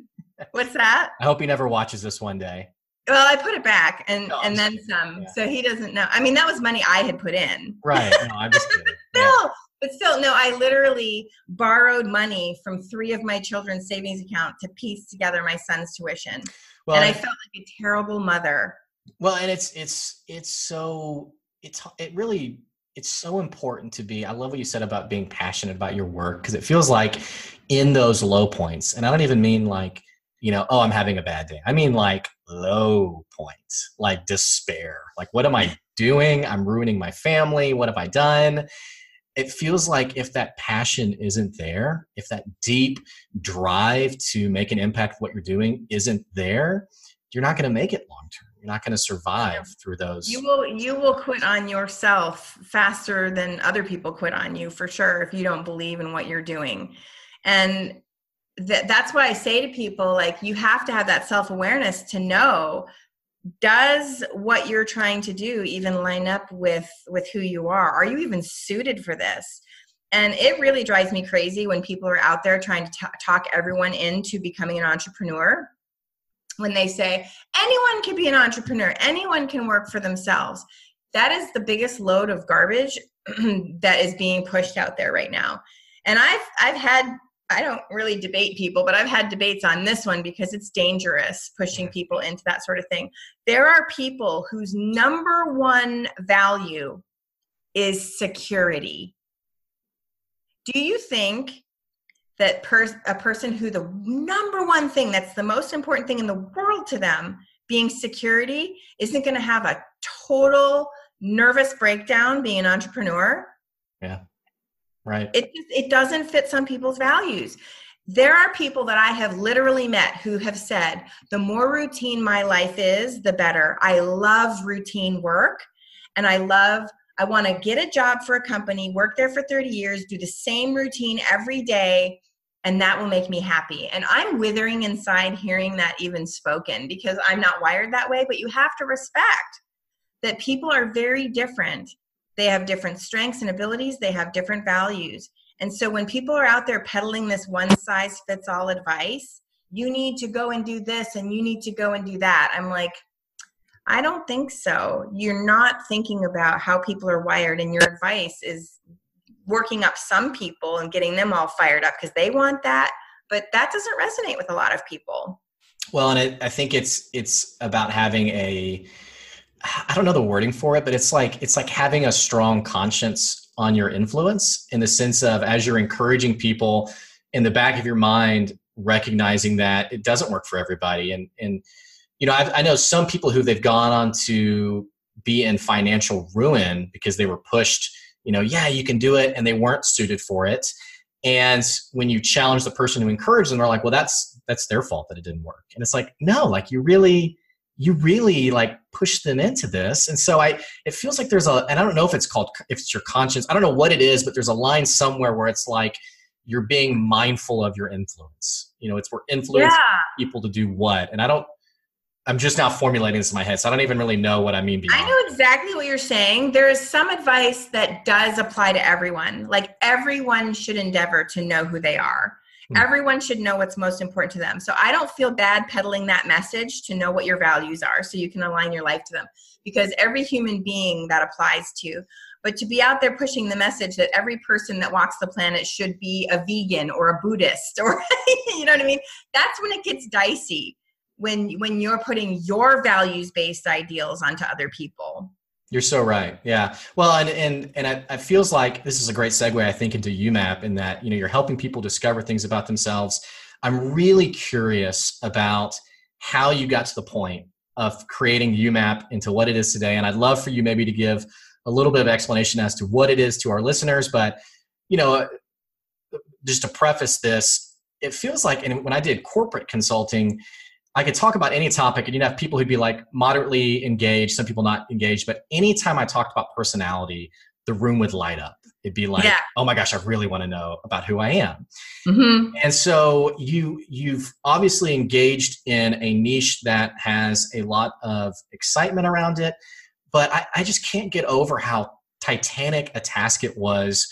What's that? I hope he never watches this one day. Well, I put it back and no, and then some. Yeah. So he doesn't know. I mean, that was money I had put in. Right. No, I'm just (laughs) kidding. still, yeah. but still, no. I literally borrowed money from three of my children's savings account to piece together my son's tuition, well, and I felt like a terrible mother. Well, and it's it's it's so it's it really it's so important to be i love what you said about being passionate about your work because it feels like in those low points and i don't even mean like you know, oh, I'm having a bad day. I mean, like low points, like despair. Like, what am I doing? I'm ruining my family. What have I done? It feels like if that passion isn't there, if that deep drive to make an impact what you're doing isn't there, you're not going to make it long term. You're not going to survive through those. You will you will quit on yourself faster than other people quit on you for sure if you don't believe in what you're doing. And that that's why I say to people like you have to have that self-awareness to know does what you're trying to do even line up with with who you are? Are you even suited for this? And it really drives me crazy when people are out there trying to t- talk everyone into becoming an entrepreneur when they say anyone can be an entrepreneur. Anyone can work for themselves. That is the biggest load of garbage (clears throat) that is being pushed out there right now. And i've i've had I don't really debate people, but I've had debates on this one because it's dangerous pushing people into that sort of thing. There are people whose number one value is security. Do you think that a person who the number one thing that's the most important thing in the world to them being security isn't going to have a total nervous breakdown being an entrepreneur? Yeah. Right. It just, it doesn't fit some people's values. There are people that I have literally met who have said, the more routine my life is, the better. I love routine work and I love I want to get a job for a company, work there for 30 years, do the same routine every day, and that will make me happy. And I'm withering inside hearing that even spoken because I'm not wired that way, but you have to respect that people are very different they have different strengths and abilities, they have different values. And so when people are out there peddling this one size fits all advice, you need to go and do this and you need to go and do that. I'm like, I don't think so. You're not thinking about how people are wired, and your advice is working up some people and getting them all fired up because they want that. But that doesn't resonate with a lot of people. Well, and I, I think it's it's about having a I don't know the wording for it, but it's like it's like having a strong conscience on your influence in the sense of as you're encouraging people in the back of your mind recognizing that it doesn't work for everybody. And and you know I've, i know some people who they've gone on to be in financial ruin because they were pushed you know yeah you can do it and they weren't suited for it. And when you challenge the person who encouraged them they're like well that's that's their fault that it didn't work. And it's like no like you really you really like push them into this and so i it feels like there's a and i don't know if it's called if it's your conscience i don't know what it is but there's a line somewhere where it's like you're being mindful of your influence you know it's where influence yeah. people to do what and i don't i'm just now formulating this in my head so i don't even really know what i mean beyond. i know exactly what you're saying there is some advice that does apply to everyone like everyone should endeavor to know who they are. Mm. Everyone should know what's most important to them. So I don't feel bad peddling that message to know what your values are so you can align your life to them because every human being that applies to. But to be out there pushing the message that every person that walks the planet should be a vegan or a Buddhist or (laughs) you know what I mean? That's when it gets dicey when when you're putting your values based ideals onto other people. You're so right. Yeah. Well, and and and it, it feels like this is a great segue, I think, into YouMap in that you know you're helping people discover things about themselves. I'm really curious about how you got to the point of creating YouMap into what it is today, and I'd love for you maybe to give a little bit of explanation as to what it is to our listeners. But you know, uh, just to preface this, it feels like, and when I did corporate consulting, I could talk about any topic and you'd have people who'd be like moderately engaged, some people not engaged. But anytime I talked about personality, the room would light up. It'd be like, yeah. oh my gosh, I really want to know about who I am. Mm-hmm. And so you you've obviously engaged in a niche that has a lot of excitement around it, but I, I just can't get over how titanic a task it was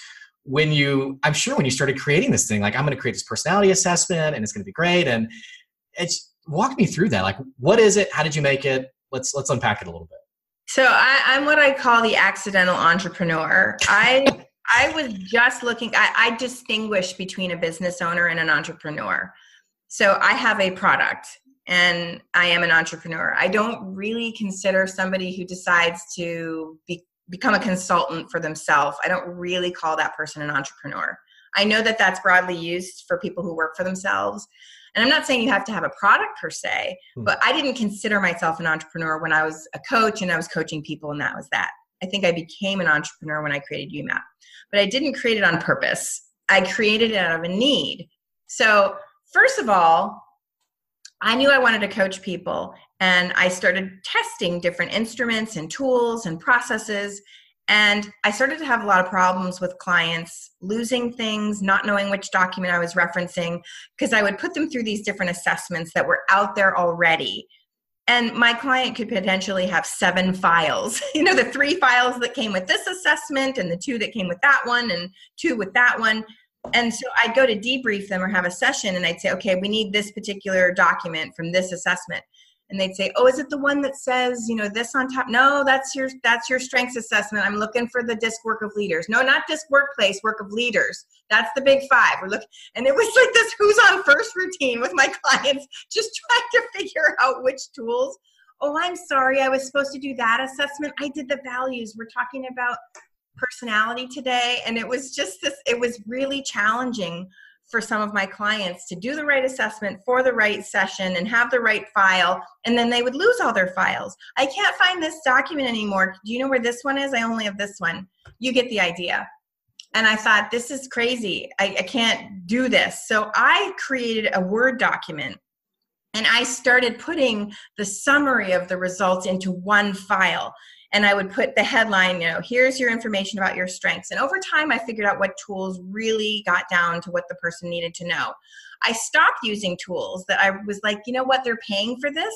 when you i'm sure when you started creating this thing like i'm going to create this personality assessment and it's going to be great and it's walk me through that. Like, what is it? How did you make it? Let's let's unpack it a little bit. So I, I'm what I call the accidental entrepreneur. I (laughs) I was just looking. I, I distinguish between a business owner and an entrepreneur. So I have a product and I am an entrepreneur. I don't really consider somebody who decides to be, become a consultant for themselves. I don't really call that person an entrepreneur. I know that that's broadly used for people who work for themselves, and I'm not saying you have to have a product per se, hmm. but I didn't consider myself an entrepreneur when I was a coach and I was coaching people, and that was that. I think I became an entrepreneur when I created YouMap, but I didn't create it on purpose. I created it out of a need. So, first of all, I knew I wanted to coach people, and I started testing different instruments and tools and processes. And I started to have a lot of problems with clients losing things, not knowing which document I was referencing, because I would put them through these different assessments that were out there already. And my client could potentially have seven files. (laughs) You know, the three files that came with this assessment, and the two that came with that one, and two with that one. And so I'd go to debrief them or have a session, and I'd say, okay, we need this particular document from this assessment and they'd say, "Oh, is it the one that says, you know, this on top?" No, that's your that's your strengths assessment. I'm looking for the disc work of leaders. No, not disc workplace, work of leaders. That's the big five. We're looking, and it was like this who's on first routine with my (laughs) clients, just trying to figure out which tools. Oh, I'm sorry, I was supposed to do that assessment. I did the values. We're talking about personality today, and it was just this. It was really challenging for some of my clients to do the right assessment for the right session and have the right file and then they would lose all their files. I can't find this document anymore. Do you know where this one is? I only have this one. You get the idea. And i thought this is crazy. I, I can't do this. So i created a word document and i started putting the summary of the results into one file and I would put the headline, you know, here's your information about your strengths. And over time, I figured out what tools really got down to what the person needed to know. I stopped using tools that I was like, you know what, they're paying for this,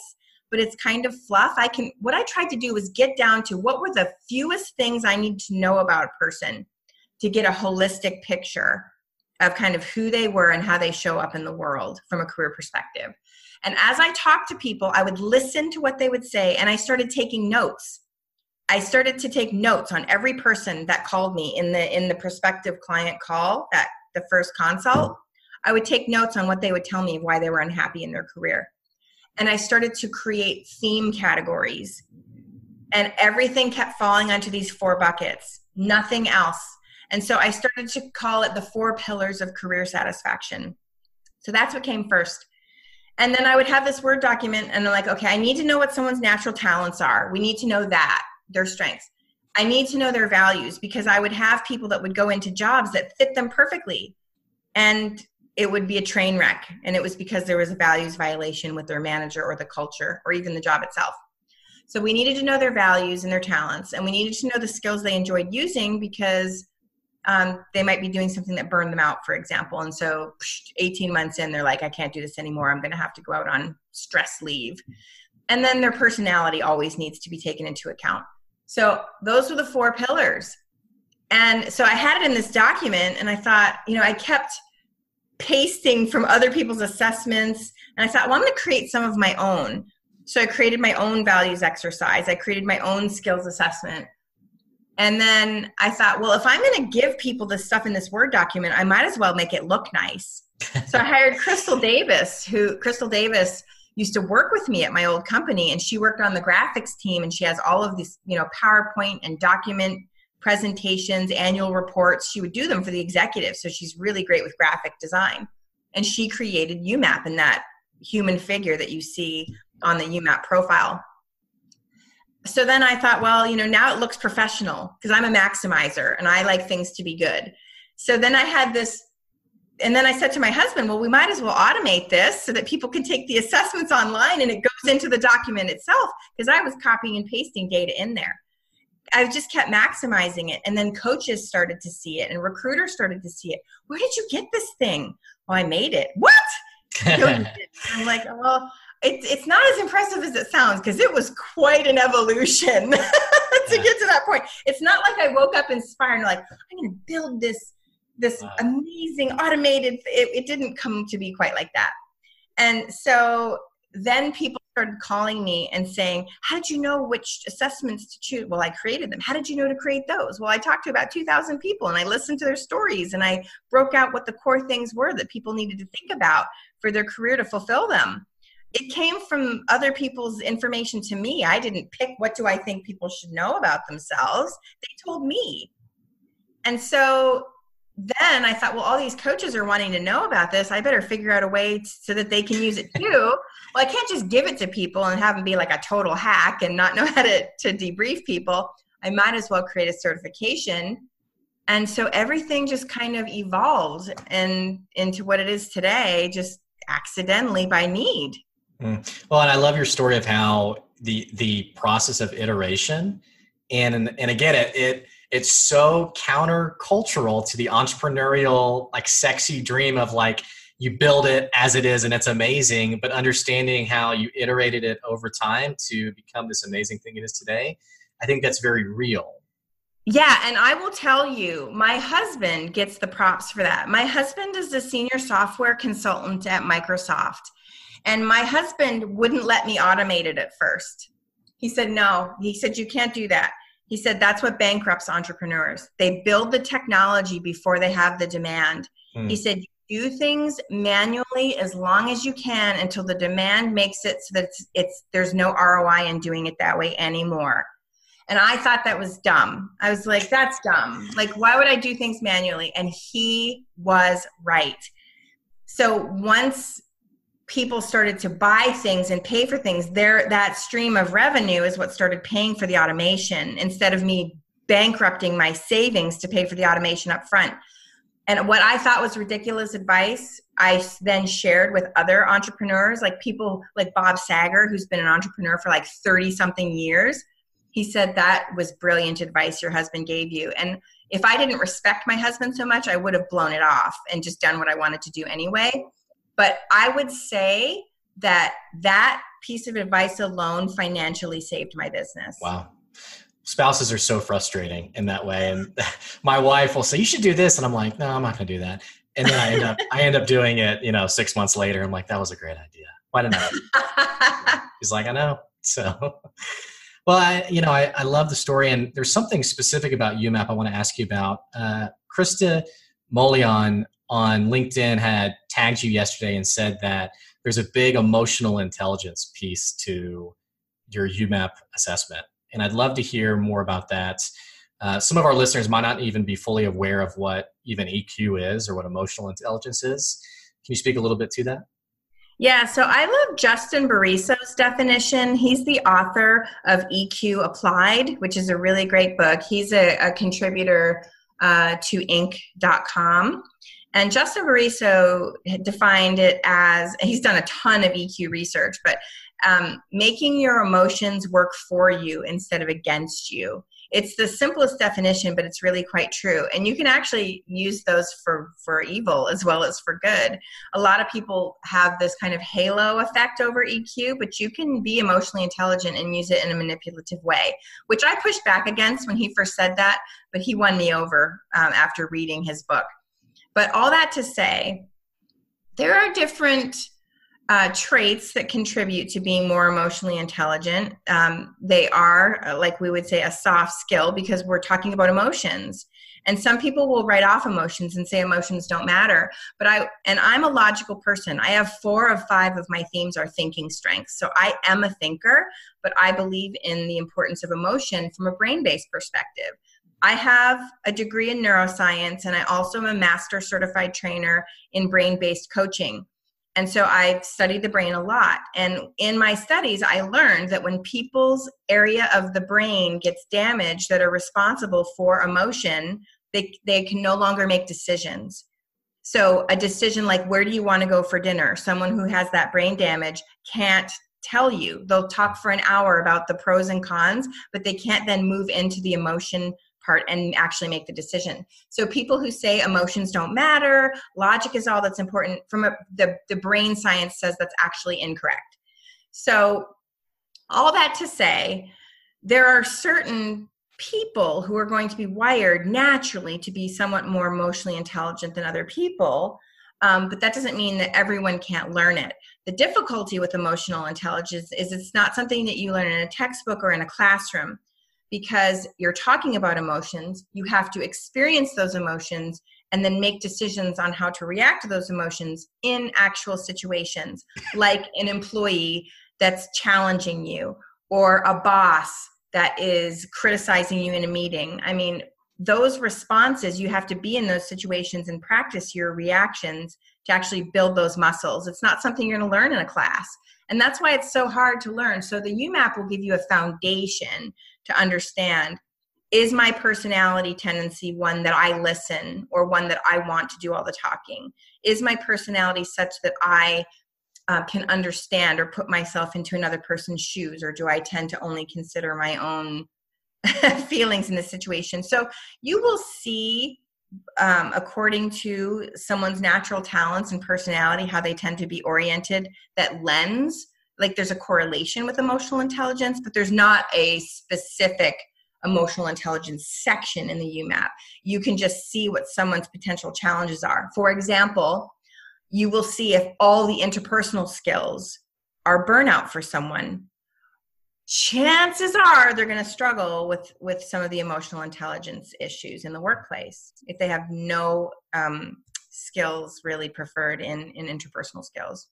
but it's kind of fluff. I can, what I tried to do was get down to what were the fewest things I need to know about a person to get a holistic picture of kind of who they were and how they show up in the world from a career perspective. And as I talked to people, I would listen to what they would say and I started taking notes I started to take notes on every person that called me in the in the prospective client call that the first consult. I would take notes on what they would tell me why they were unhappy in their career. And I started to create theme categories. And everything kept falling onto these four buckets, nothing else. And so I started to call it the four pillars of career satisfaction. So that's what came first. And then I would have this Word document, and I'm like, okay, I need to know what someone's natural talents are. We need to know that their strengths. I need to know their values because I would have people that would go into jobs that fit them perfectly. And it would be a train wreck. And it was because there was a values violation with their manager or the culture or even the job itself. So we needed to know their values and their talents. And we needed to know the skills they enjoyed using because um, they might be doing something that burned them out, for example. And so 18 months in, they're like, I can't do this anymore. I'm going to have to go out on stress leave. And then their personality always needs to be taken into account. So those were the four pillars. And so I had it in this document and I thought, you know, I kept pasting from other people's assessments and I thought, well, I'm going to create some of my own. So I created my own values exercise. I created my own skills assessment. And then I thought, well, if I'm going to give people this stuff in this Word document, I might as well make it look nice. so I hired Crystal Davis, who Crystal Davis used to work with me at my old company and she worked on the graphics team and she has all of these you know powerpoint and document presentations annual reports. She would do them for the executives so she's really great with graphic design. And she created YouMap and that human figure that you see on the YouMap profile. So then i thought well you know now it looks professional because i'm a maximizer and i like things to be good. So then i had this and then I said to my husband, well, we might as well automate this so that people can take the assessments online and it goes into the document itself because I was copying and pasting data in there. I just kept maximizing it. And then coaches started to see it and recruiters started to see it. Where did you get this thing? Well, I made it. What? (laughs) I'm like, well, it's it's not as impressive as it sounds because it was quite an evolution (laughs) to get to that point. It's not like I woke up inspired and like, I'm going to build this this wow. amazing automated it, it didn't come to be quite like that. And so then people started calling me and saying how did you know which assessments to choose? Well i created them. How did you know to create those? Well i talked to about 2000 people and i listened to their stories and i broke out what the core things were that people needed to think about for their career to fulfill them. It came from other people's information to me. I didn't pick what do i think people should know about themselves. They told me. And so then I thought, well, all these coaches are wanting to know about this. I better figure out a way so that they can use it too. (laughs) well, I can't just give it to people and have them be like a total hack and not (laughs) know how to, to debrief people. I might as well create a certification. And so everything just kind of evolved and into what it is today, just accidentally by need. Mm. Well, and I love your story of how the the process of iteration and and again it, it it's so countercultural to the entrepreneurial like sexy dream of like you build it as it is and it's amazing but understanding how you iterated it over time to become this amazing thing it is today i think that's very real yeah, and I will tell you, my husband gets the props for that. My husband is a senior software consultant at Microsoft, and my husband wouldn't let me automate it at first. He said, No, he said, You can't do that. He said that's what bankrupts entrepreneurs. They build the technology before they have the demand. Hmm. He said do things manually as long as you can until the demand makes it so that it's, it's there's no ROI in doing it that way anymore. And I thought that was dumb. I was like, that's dumb. Like, why would I do things manually? And he was right. So once people started to buy things and pay for things there that stream of revenue is what started paying for the automation instead of me bankrupting my savings to pay for the automation up front. And what i thought was ridiculous advice i then shared with other entrepreneurs like people like bob sager who's been an entrepreneur for like 30 something years. He said that was brilliant advice your husband gave you. And if i didn't respect my husband so much i would have blown it off and just done what i wanted to do anyway but I would say that that piece of advice alone financially saved my business. Wow. Spouses are so frustrating in that way. And (laughs) my wife will say, You should do this. And I'm like, No, I'm not going to do that. And then I end up, I end up doing it, you know, six months later. I'm like, That was a great idea. Why didn't I? (laughs) He's like, I know. So, well, I, you know, I, I love the story. And there's something specific about YouMap I want to ask you about. Uh, Krista Molion on LinkedIn had tagged you yesterday and said that there's a big emotional intelligence piece to your YouMap assessment. And I'd love to hear more about that. Uh, some of our listeners might not even be fully aware of what even EQ is or what emotional intelligence is. Can you speak a little bit to that? Yeah, so I love Justin Bariso's definition. He's the author of EQ Applied, which is a really great book. He's a, a contributor uh, to Inc.com. And Justin Bariso defined it as he's done a ton of EQ research, but um, making your emotions work for you instead of against you. It's the simplest definition, but it's really quite true. And you can actually use those for, for evil as well as for good. A lot of people have this kind of halo effect over EQ, but you can be emotionally intelligent and use it in a manipulative way, which I pushed back against when he first said that, but he won me over um, after reading his book. But all that to say, there are different uh, traits that contribute to being more emotionally intelligent. Um, they are, uh, like we would say, a soft skill because we're talking about emotions. And some people will write off emotions and say emotions don't matter. But I, and I'm a logical person. I have four of five of my themes are thinking strengths. So I am a thinker, but I believe in the importance of emotion from a brain based perspective. I have a degree in neuroscience and I also am a master certified trainer in brain based coaching. And so I've studied the brain a lot. And in my studies, I learned that when people's area of the brain gets damaged that are responsible for emotion, they, they can no longer make decisions. So, a decision like where do you want to go for dinner? Someone who has that brain damage can't tell you. They'll talk for an hour about the pros and cons, but they can't then move into the emotion part and actually make the decision. So people who say emotions don't matter, logic is all that's important from a, the the brain science says that's actually incorrect. So all that to say there are certain people who are going to be wired naturally to be somewhat more emotionally intelligent than other people. Um, but that doesn't mean that everyone can't learn it. The difficulty with emotional intelligence is it's not something that you learn in a textbook or in a classroom because you're talking about emotions, you have to experience those emotions and then make decisions on how to react to those emotions in actual situations, like an employee that's challenging you or a boss that is criticizing you in a meeting. I mean, those responses, you have to be in those situations and practice your reactions to actually build those muscles. It's not something you're going to learn in a class. And that's why it's so hard to learn. So the YouMap will give you a foundation to understand is my personality tendency one that I listen or one that I want to do all the talking? Is my personality such that I uh, can understand or put myself into another person's shoes, or do I tend to only consider my own (laughs) feelings in the situation? So you will see, um, according to someone's natural talents and personality, how they tend to be oriented, that lens like there's a correlation with emotional intelligence, but there's not a specific emotional intelligence section in the YouMap. You can just see what someone's potential challenges are. For example, you will see if all the interpersonal skills are burnout for someone. Chances are they're going to struggle with with some of the emotional intelligence issues in the workplace if they have no um, skills really preferred in in interpersonal skills.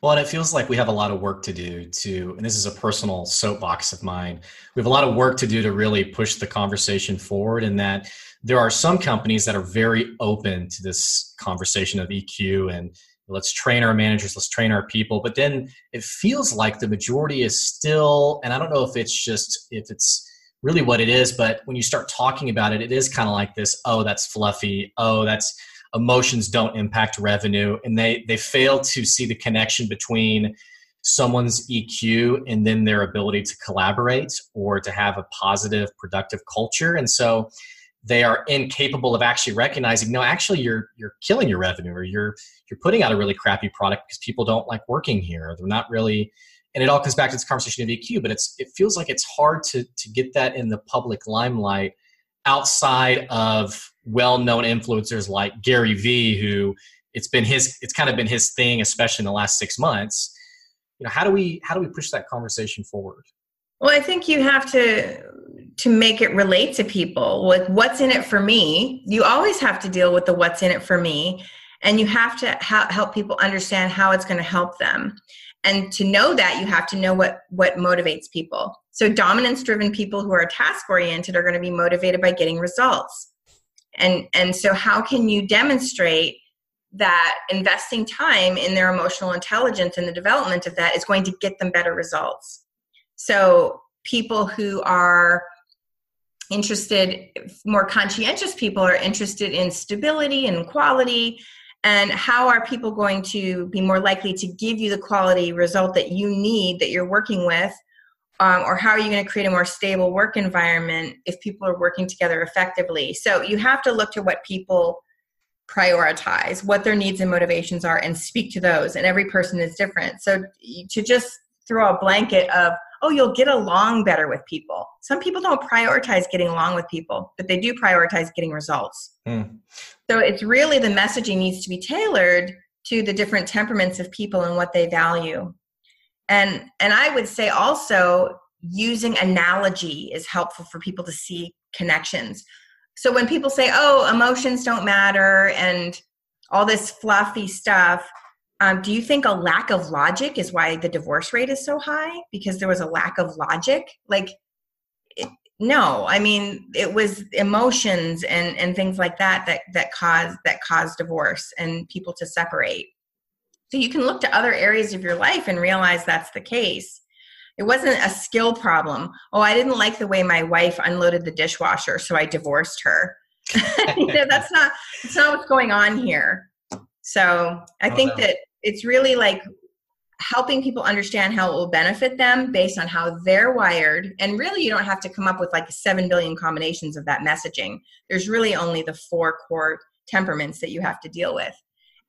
Well, and it feels like we have a lot of work to do to, and this is a personal soapbox of mine. We have a lot of work to do to really push the conversation forward, and that there are some companies that are very open to this conversation of EQ and let's train our managers, let's train our people. But then it feels like the majority is still, and I don't know if it's just, if it's, really what it is but when you start talking about it it is kind of like this oh that's fluffy oh that's emotions don't impact revenue and they they fail to see the connection between someone's EQ and then their ability to collaborate or to have a positive productive culture. And so they are incapable of actually recognizing no actually you're you're killing your revenue or you're you're putting out a really crappy product because people don't like working here they're not really and it all comes back to this conversation of EQ but it's it feels like it's hard to to get that in the public limelight outside of well-known influencers like Gary Vee, who it's been his, it's kind of been his thing, especially in the last six months. You know, how do we how do we push that conversation forward? Well, I think you have to to make it relate to people with what's in it for me. You always have to deal with the what's in it for me, and you have to ha- help people understand how it's going to help them. And to know that, you have to know what what motivates people. So, dominance driven people who are task oriented are going to be motivated by getting results and and so how can you demonstrate that investing time in their emotional intelligence and the development of that is going to get them better results so people who are interested more conscientious people are interested in stability and quality and how are people going to be more likely to give you the quality result that you need that you're working with? Um, or how are you going to create a more stable work environment if people are working together effectively? So you have to look to what people prioritize what their needs and motivations are and speak to those and every person is different. So to just throw a blanket of oh you'll get along better with people some people don't prioritize getting along with people but they do prioritize getting results mm. so it's really the messaging needs to be tailored to the different temperaments of people and what they value. And and I would say also using analogy is helpful for people to see connections. So when people say, "Oh, emotions don't matter," and all this fluffy stuff, um, do you think a lack of logic is why the divorce rate is so high? Because there was a lack of logic? Like, it, no. I mean, it was emotions and and things like that that that caused that caused divorce and people to separate. So you can look to other areas of your life and realize that's the case. It wasn't a skill problem. Oh, I didn't like the way my wife unloaded the dishwasher, so I divorced her. (laughs) you know, that's not that's not what's going on here. So I oh, think that it's really like helping people understand how it will benefit them based on how they're wired. And really, you don't have to come up with like 7 billion combinations of that messaging. There's really only the four core temperaments that you have to deal with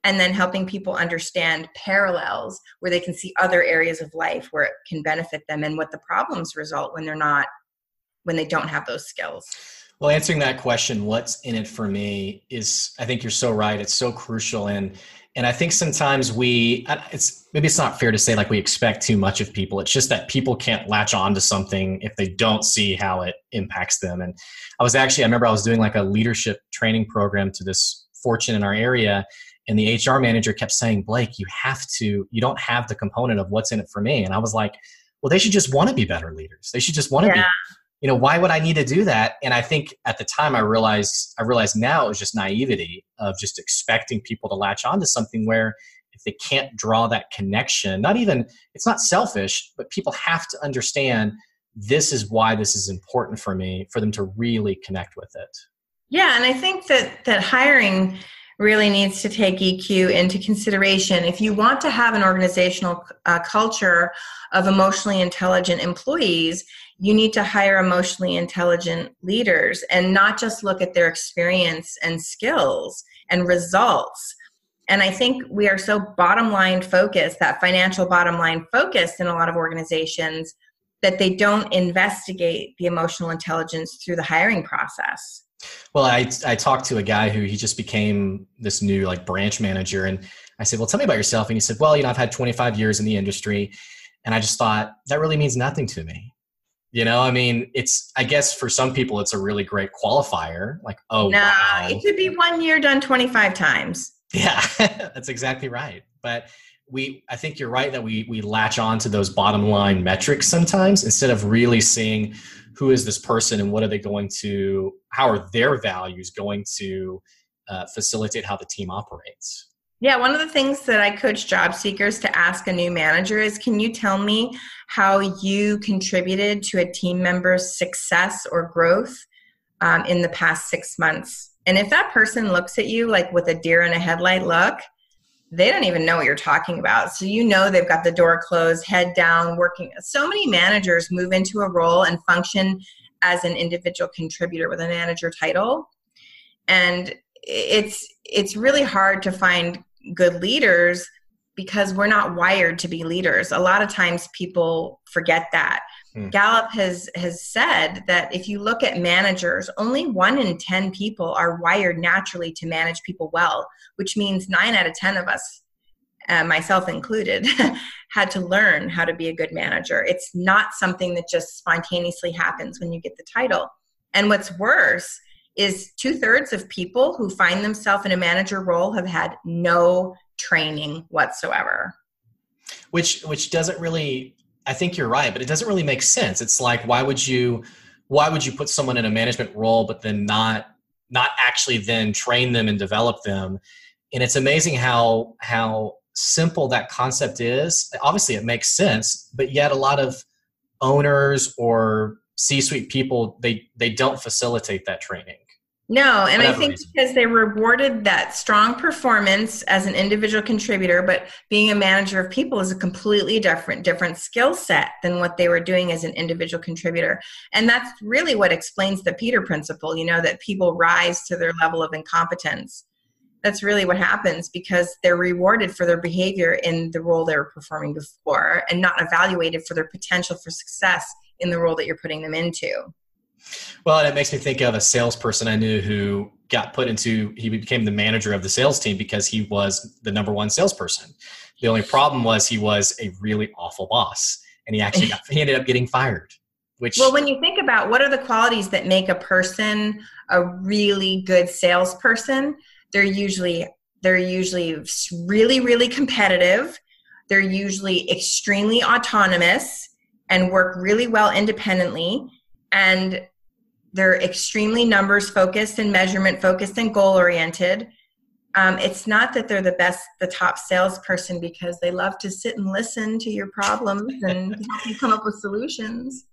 and then helping people understand parallels where they can see other areas of life where it can benefit them and what the problems result when they're not when they don't have those skills well answering that question what's in it for me is i think you're so right. It's so crucial. And and i think sometimes we it's maybe it's not fair to say like we expect too much of people. It's just that people can't latch on to something if they don't see how it impacts them. And i was actually i remember i was doing like a leadership training program to this fortune in our area and the hr manager kept saying blake you have to you don't have the component of what's in it for me. And i was like well they should just want to be better leaders. They should just want to yeah. be you know why would i need to do that? And i think at the time i realized i realized now it was just naivety of just expecting people to latch on to something where if they can't draw that connection not even it's not selfish but people have to understand this is why this is important for me for them to really connect with it. Yeah and i think that that hiring really needs to take EQ into consideration. If you want to have an organizational uh, culture of emotionally intelligent employees, you need to hire emotionally intelligent leaders and not just look at their experience and skills and results. And I think we are so bottom line focused, that financial bottom line focused in a lot of organizations, that they don't investigate the emotional intelligence through the hiring process. Well, I I talked to a guy who he just became this new like branch manager, and I said, "Well, tell me about yourself." And he said, "Well, you know, I've had 25 years in the industry," and I just thought that really means nothing to me. You know, I mean, it's I guess for some people it's a really great qualifier. Like, oh, no, wow. it could be one year done 25 times. Yeah, (laughs) that's exactly right. But we i think you're right that we we latch on to those bottom line metrics sometimes instead of really seeing who is this person and what are they going to how are their values going to uh, facilitate how the team operates. Yeah one of the things that i coach job seekers to ask a new manager is can you tell me how you contributed to a team member's success or growth um, in the past six months? And if that person looks at you like with a deer in a headlight look they don't even know what you're talking about. So you know they've got the door closed, head down, working. So many managers move into a role and function as an individual contributor with a manager title. And it's it's really hard to find good leaders because we're not wired to be leaders. A lot of times people forget that. Hmm. Gallup has has said that if you look at managers, only 1 in 10 people are wired naturally to manage people well, which means 9 out of 10 of us uh, myself included, (laughs) had to learn how to be a good manager. It's not something that just spontaneously happens when you get the title. And what's worse is two thirds of people who find themselves in a manager role have had no training whatsoever. Which which doesn't really I think you're right, but it doesn't really make sense. It's like why would you why would you put someone in a management role but then not not actually then train them and develop them? And it's amazing how how simple that concept is. Obviously it makes sense, but yet a lot of owners or C-suite people they they don't facilitate that training. No, and I think reason. because they rewarded that strong performance as an individual contributor, but being a manager of people is a completely different different skill set than what they were doing as an individual contributor. And that's really what explains the Peter principle, you know, that people rise to their level of incompetence. That's really what happens because they're rewarded for their behavior in the role they were performing before and not evaluated for their potential for success in the role that you're putting them into. Well, and it makes me think of a salesperson I knew who got put into he became the manager of the sales team because he was the number one salesperson. The only problem was he was a really awful boss, and he actually got, he ended up getting fired. Which well, when you think about what are the qualities that make a person a really good salesperson, they're usually they're usually really really competitive. They're usually extremely autonomous and work really well independently and they're extremely numbers focused and measurement focused and goal oriented. Um, it's not that they're the best the top salesperson because they love to sit and listen to your problems and (laughs) help you come up with solutions.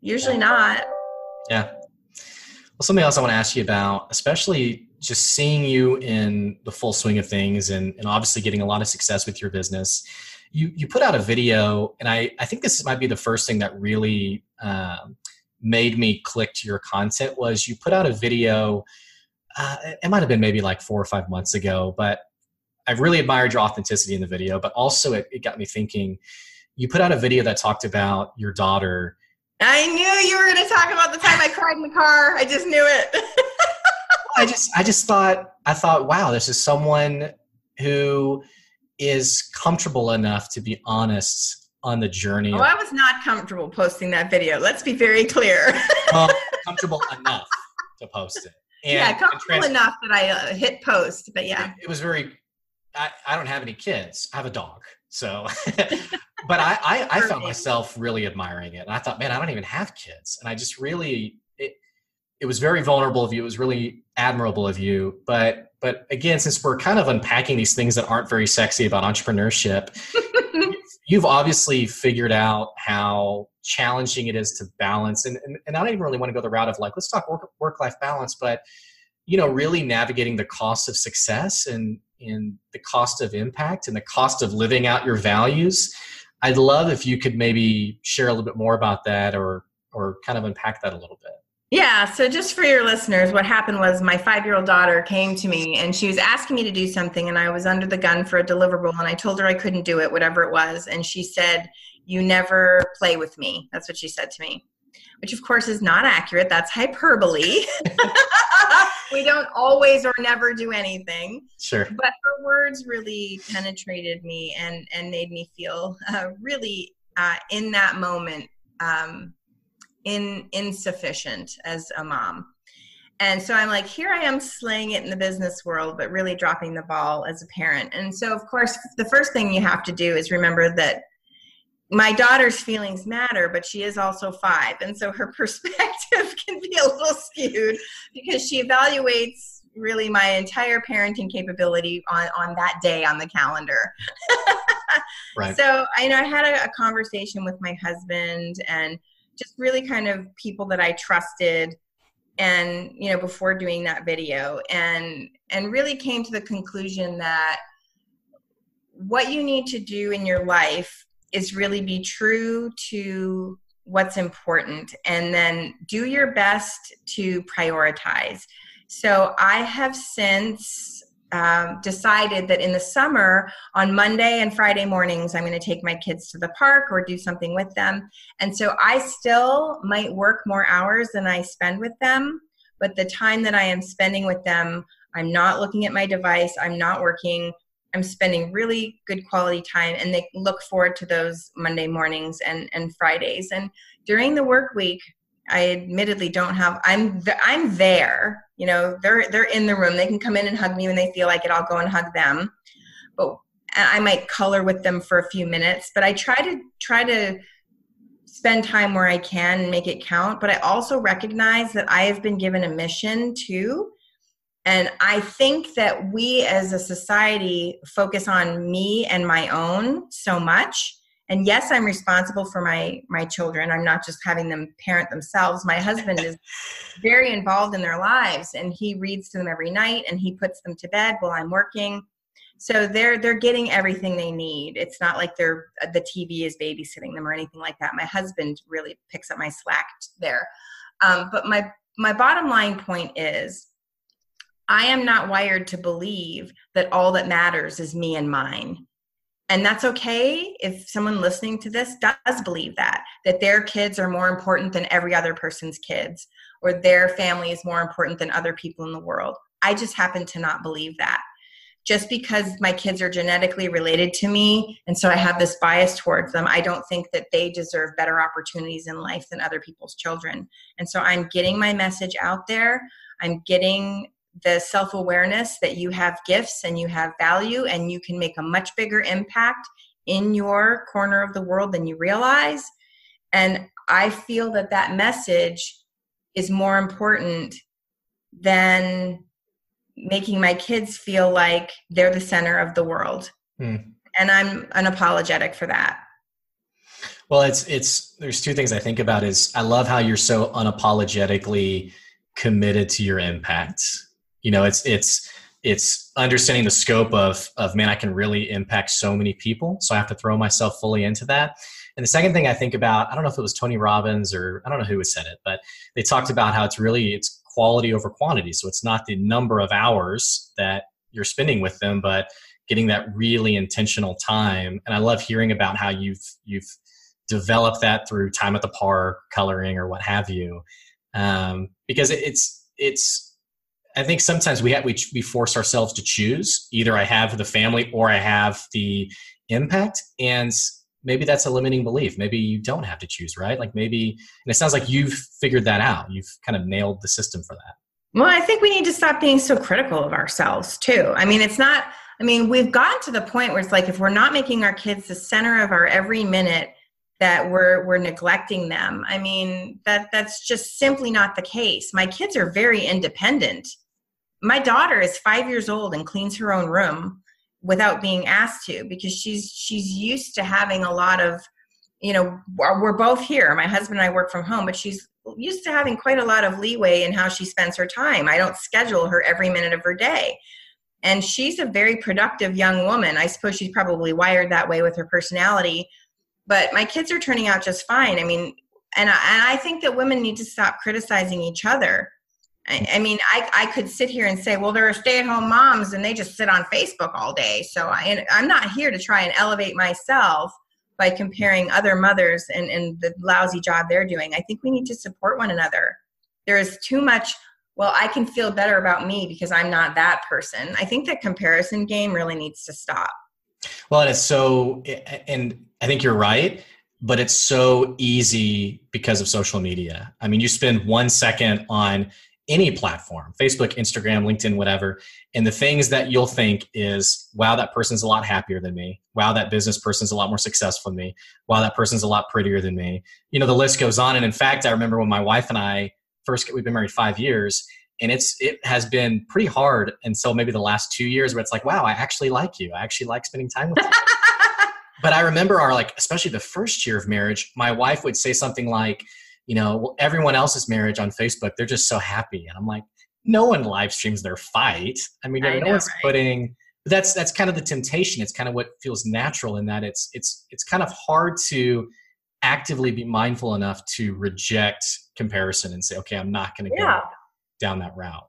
Usually not. Yeah. Well something else i want to ask you about especially just seeing you in the full swing of things and, and obviously getting a lot of success with your business. You you put out a video and i i think this might be the first thing that really um, made me click to your content was you put out a video. Uh, it might have been maybe like four or five months ago, but I really admired your authenticity in the video. But also, it, it got me thinking. You put out a video that talked about your daughter. I knew you were going to talk about the time I cried in the car. I just knew it. (laughs) I just, I just thought, I thought, wow, this is someone who is comfortable enough to be honest on the journey. Oh, I was not comfortable posting that video. Let's be very clear. (laughs) well, (laughs) comfortable enough to post it. And, yeah, comfortable trans- enough that I uh, hit post. But yeah, it, it was very. I, I don't have any kids. I have a dog. So, (laughs) but I, I, I found myself really admiring it. And I thought, man, I don't even have kids. And I just really, it, it was very vulnerable of you. It was really admirable of you. But, but again, since we're kind of unpacking these things that aren't very sexy about entrepreneurship, you've obviously figured out how challenging it is to balance and, and, and i don't even really want to go the route of like let's talk work, work life balance but you know really navigating the cost of success and and the cost of impact and the cost of living out your values. I'd love if you could maybe share a little bit more about that or or kind of unpack that a little bit yeah, so just for your listeners, what happened was my five year old daughter came to me and she was asking me to do something, and I was under the gun for a deliverable, and I told her I couldn't do it, whatever it was. And she said, You never play with me. That's what she said to me, which of course is not accurate. That's hyperbole. (laughs) (laughs) we don't always or never do anything. Sure. But her words really penetrated me and, and made me feel uh, really uh, in that moment. Um, in insufficient as a mom. And so i'm like here i am slaying it in the business world but really dropping the ball as a parent. And so of course the first thing you have to do is remember that my daughter's feelings matter but she is also five. And so her (laughs) perspective (laughs) can be a little skewed because she evaluates really my entire parenting capability on on that day on the calendar. (laughs) Right. So i know i had a, a conversation with my husband and just really kind of people that I trusted and you know before doing that video and and really came to the conclusion that what you need to do in your life is really be true to what's important and then do your best to prioritize. So i have since um, decided that in the summer on Monday and Friday mornings, I'm going to take my kids to the park or do something with them. And so I still might work more hours than I spend with them, but the time that I am spending with them, I'm not looking at my device, I'm not working. I'm spending really good quality time and they look forward to those Monday mornings and, and Fridays. And during the work week, I admittedly don't have I'm I'm there. You know, they're they're in the room. They can come in and hug me when they feel like it. I'll go and hug them. But I might color with them for a few minutes, but I try to try to spend time where I can and make it count, but I also recognize that I have been given a mission too. And I think that we as a society focus on me and my own so much and yes i'm responsible for my my children. I'm not just having them parent themselves. My husband is (laughs) very involved in their lives and he reads to them every night and he puts them to bed while i'm working. So they're they're getting everything they need. It's not like they're the tv is babysitting them or anything like that. My husband really picks up my slack there. Um, but my my bottom line point is i am not wired to believe that all that matters is me and mine and that's okay if someone listening to this does believe that that their kids are more important than every other person's kids or their family is more important than other people in the world I just happen to not believe that. Just because my kids are genetically related to me, and so I have this bias towards them, I don't think that they deserve better opportunities in life than other people's children. And so I'm getting my message out there. I'm getting the self awareness that you have gifts and you have value and you can make a much bigger impact in your corner of the world than you realize. And I feel that that message is more important than making my kids feel like they're the center of the world. Mm. And I'm unapologetic for that. Well, it's it's there's two things I think about is I love how you're so unapologetically committed to your impact. You know, it's it's it's understanding the scope of of man, I can really impact so many people, so I have to throw myself fully into that. And the second thing I think about, I don't know if it was Tony Robbins or I don't know who said it, but they talked about how it's really it's quality over quantity. So it's not the number of hours that you're spending with them, but getting that really intentional time. And I love hearing about how you've you've developed that through time at the park, coloring, or what have you, um, because it's it's. I think sometimes we have, we we force ourselves to choose. Either I have the family or I have the impact, and maybe that's a limiting belief. Maybe you don't have to choose, right? Like maybe, and it sounds like you've figured that out. You've kind of nailed the system for that. Well, I think we need to stop being so critical of ourselves too. I mean, it's not, I mean, we've gotten to the point where it's like if we're not making our kids the center of our every minute, that we're we're neglecting them. I mean, that that's just simply not the case. My kids are very independent. My daughter is 5 years old and cleans her own room without being asked to because she's she's used to having a lot of you know we're both here. My husband and i work from home but she's used to having quite a lot of leeway in how she spends her time. I don't schedule her every minute of her day. And she's a very productive young woman. I suppose she's probably wired that way with her personality but my kids are turning out just fine. I mean and I, and I think that women need to stop criticizing each other I, I mean, I, I could sit here and say, well, there are stay at home moms and they just sit on Facebook all day. So I, I'm not here to try and elevate myself by comparing other mothers and, and the lousy job they're doing. I think we need to support one another. There is too much, well, I can feel better about me because I'm not that person. I think that comparison game really needs to stop. Well, and it's so, and I think you're right but it's so easy because of social media. I mean, you spend one second on any platform facebook instagram linkedin whatever. And the things that you'll think is wow that person's a lot happier than me. Wow that business person's a lot more successful than me. Wow that person's a lot prettier than me. You know the list goes on. And in fact i remember when my wife and i first we've been married five years and it's it has been pretty hard until maybe the last two years where it's like wow i actually like you. I actually like spending time with you. (laughs) But i remember our like especially the first year of marriage my wife would say something like you know, everyone else's marriage on Facebook, they're just so happy. And I'm like, no one live streams their fight. I mean, I no know, one's right? putting that's that's kind of the temptation. It's kind of what feels natural in that it's it's it's kind of hard to actively be mindful enough to reject comparison and say, okay, I'm not going to yeah. go down that route.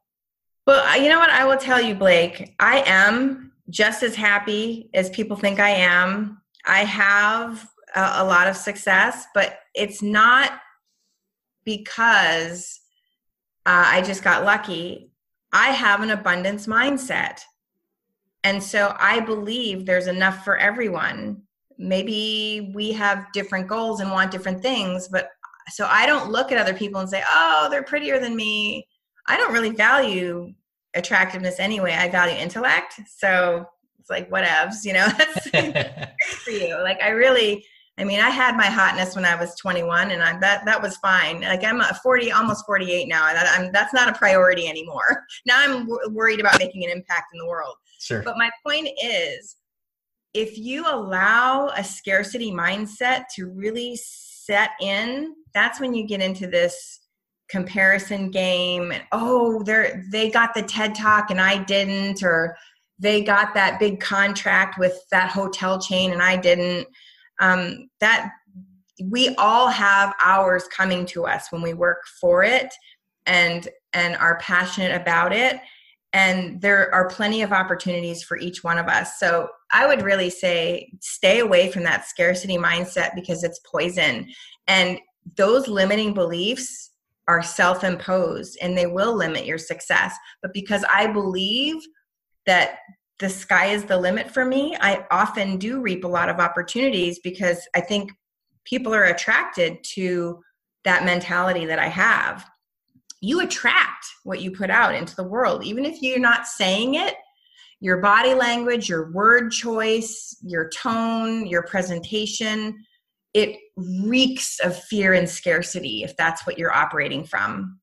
Well, you know what? I will tell you, Blake, I am just as happy as people think I am. I have a, a lot of success, but it's not because uh, I just got lucky. I have an abundance mindset. And so I believe there's enough for everyone. Maybe we have different goals and want different things, but so I don't look at other people and say, oh, they're prettier than me. I don't really value attractiveness anyway. I value intellect. So it's like, whatevs, you know, (laughs) that's (laughs) great for you. Like, I really, I mean, I had my hotness when I was 21, and I, that that was fine. Like I'm 40, almost 48 now. That, I'm, that's not a priority anymore. (laughs) Now I'm w- worried about making an impact in the world. Sure. But my point is, if you allow a scarcity mindset to really set in, that's when you get into this comparison game. And oh, they're they got the TED talk and I didn't, or they got that big contract with that hotel chain and I didn't um, that we all have hours coming to us when we work for it and and are passionate about it. And there are plenty of opportunities for each one of us. So i would really say stay away from that scarcity mindset because it's poison. And those limiting beliefs are self imposed and they will limit your success. But because I believe that the sky is the limit for me, I often do reap a lot of opportunities because I think people are attracted to that mentality that I have. You attract what you put out into the world, even if you're not saying it. Your body language, your word choice, your tone, your presentation, it reeks of fear and scarcity if that's what you're operating from.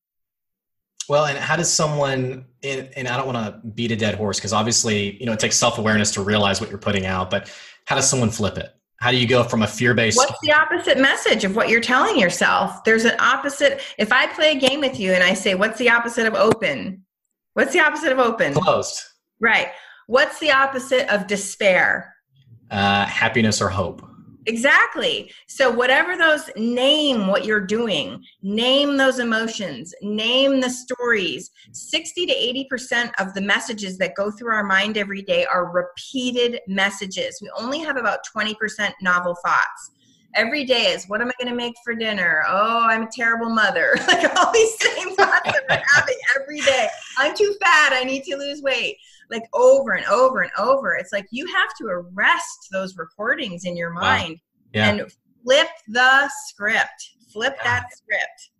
Well, and how does someone, and I don't want to beat a dead horse because obviously, you know, it takes self awareness to realize what you're putting out, but how does someone flip it? How do you go from a fear based? What's the opposite message of what you're telling yourself? There's an opposite. If I play a game with you and I say, What's the opposite of open? What's the opposite of open? Closed. Right. What's the opposite of despair? Uh, happiness or hope. Exactly. So, whatever those, name what you're doing, name those emotions, name the stories. 60 to 80% of the messages that go through our mind every day are repeated messages. We only have about 20% novel thoughts. Every day is what am I going to make for dinner? Oh, I'm a terrible mother. (laughs) like all these same thoughts that we're having every day. I'm too fat. I need to lose weight like over and over and over. It's like you have to arrest those recordings in your mind wow. yeah. and flip the script. Flip yeah. that script.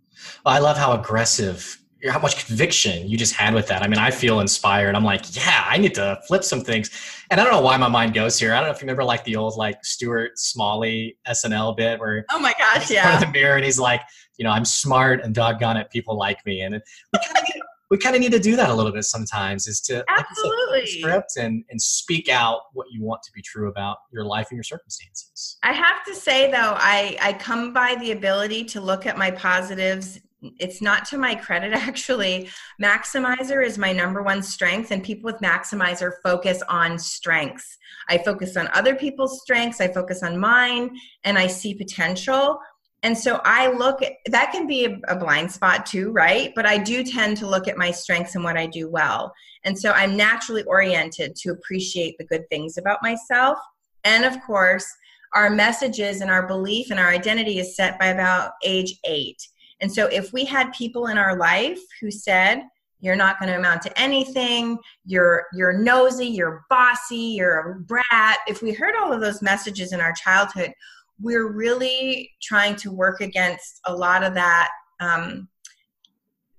Well, I love how aggressive how much conviction you just had with that. I mean, I feel inspired. I'm like, yeah, I need to flip some things. And I don't know why my mind goes here. I don't know if you remember like the old like Stuart Smalley SNL bit where oh my gosh, yeah, in the mirror and he's like, you know, I'm smart and doggone it, people like me. And (laughs) we kind of we kind of need to do that a little bit sometimes is to absolutely like said, script and and speak out what you want to be true about your life and your circumstances. I have to say though i i come by the ability to look at my positives it's not to my credit (laughs) actually. Maximizer is my number one strength and people with maximizer focus on strengths. I focus on other people's strengths i focus on mine and i see potential and so I look at that can be a, a, blind spot too, right? But I do tend to look at my strengths and what I do well. And so I'm naturally oriented to appreciate the good things about myself. And of course, our messages and our belief and our identity is set by about age eight. And so if we had people in our life who said, you're not going to amount to anything you're you're nosy you're bossy you're a brat if we heard all of those messages in our childhood we're really trying to work against a lot of that. Um,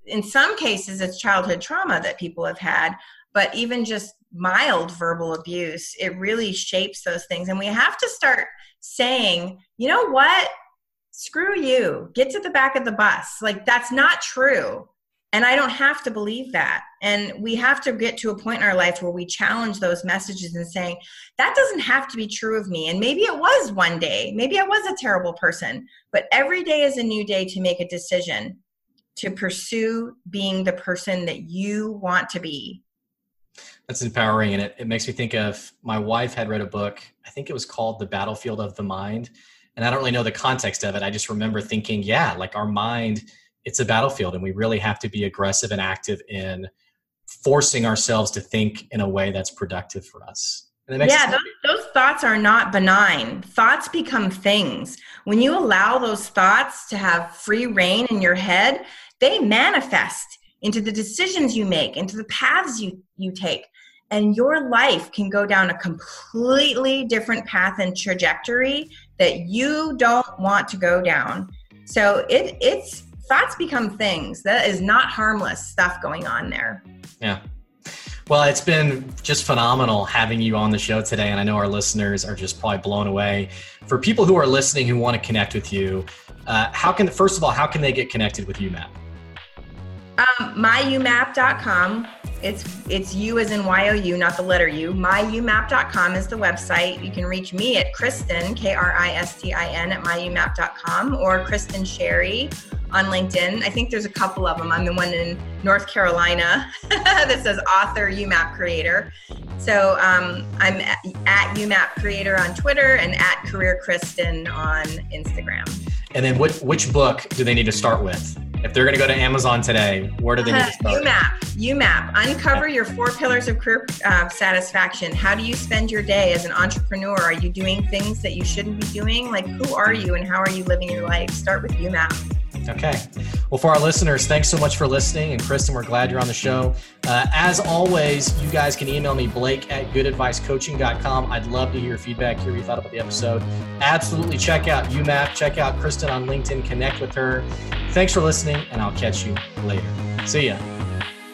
in some cases, it's childhood trauma that people have had, but even just mild verbal abuse, it really shapes those things. And we have to start saying, you know what? Screw you. Get to the back of the bus. Like, that's not true. And I don't have to believe that. And we have to get to a point in our life where we challenge those messages and saying, that doesn't have to be true of me. And maybe it was one day. Maybe I was a terrible person. But every day is a new day to make a decision to pursue being the person that you want to be. That's empowering. And it, it makes me think of my wife had read a book, I think it was called The Battlefield of the Mind. And I don't really know the context of it. I just remember thinking, yeah, like our mind it's a battlefield and we really have to be aggressive and active in forcing ourselves to think in a way that's productive for us. Yeah those, those, thoughts are not benign. Thoughts become things. When you allow those thoughts to have free reign in your head they manifest into the decisions you make into the paths you you take. And your life can go down a completely different path and trajectory that you don't want to go down. So it, it's thoughts become things. That is not harmless stuff going on there. Yeah. Well, it's been just phenomenal having you on the show today. And I know our listeners are just probably blown away. For people who are listening who want to connect with you, uh, how can, first of all, how can they get connected with YouMap? Um, myyoumap.com. It's it's you as in Y O U, not the letter U. Myyoumap.com is the website. You can reach me at Kristin, K R I S T I N, at myyoumap.com or Kristin Sherry on LinkedIn. I think there's a couple of them. I'm the one in North Carolina (laughs) that says author YouMap creator. So um, I'm at, at YouMap creator on Twitter and at Career Kristin on Instagram. And then which, which book do they need to start with? If they're going to go to Amazon today, where do they need to start? YouMap. YouMap. Uncover your four pillars of career uh, satisfaction. How do you spend your day as an entrepreneur? Are you doing things that you shouldn't be doing? Like, who are you and how are you living your life? Start with YouMap. Okay. Well, for our listeners, thanks so much for listening. And Kristin, we're glad you're on the show. Uh, as always, you guys can email me, Blake at goodadvicecoaching.com. I'd love to hear your feedback, hear what you thought about the episode. Absolutely check out YouMap, check out Kristin on LinkedIn, connect with her. Thanks for listening, and I'll catch you later. See ya.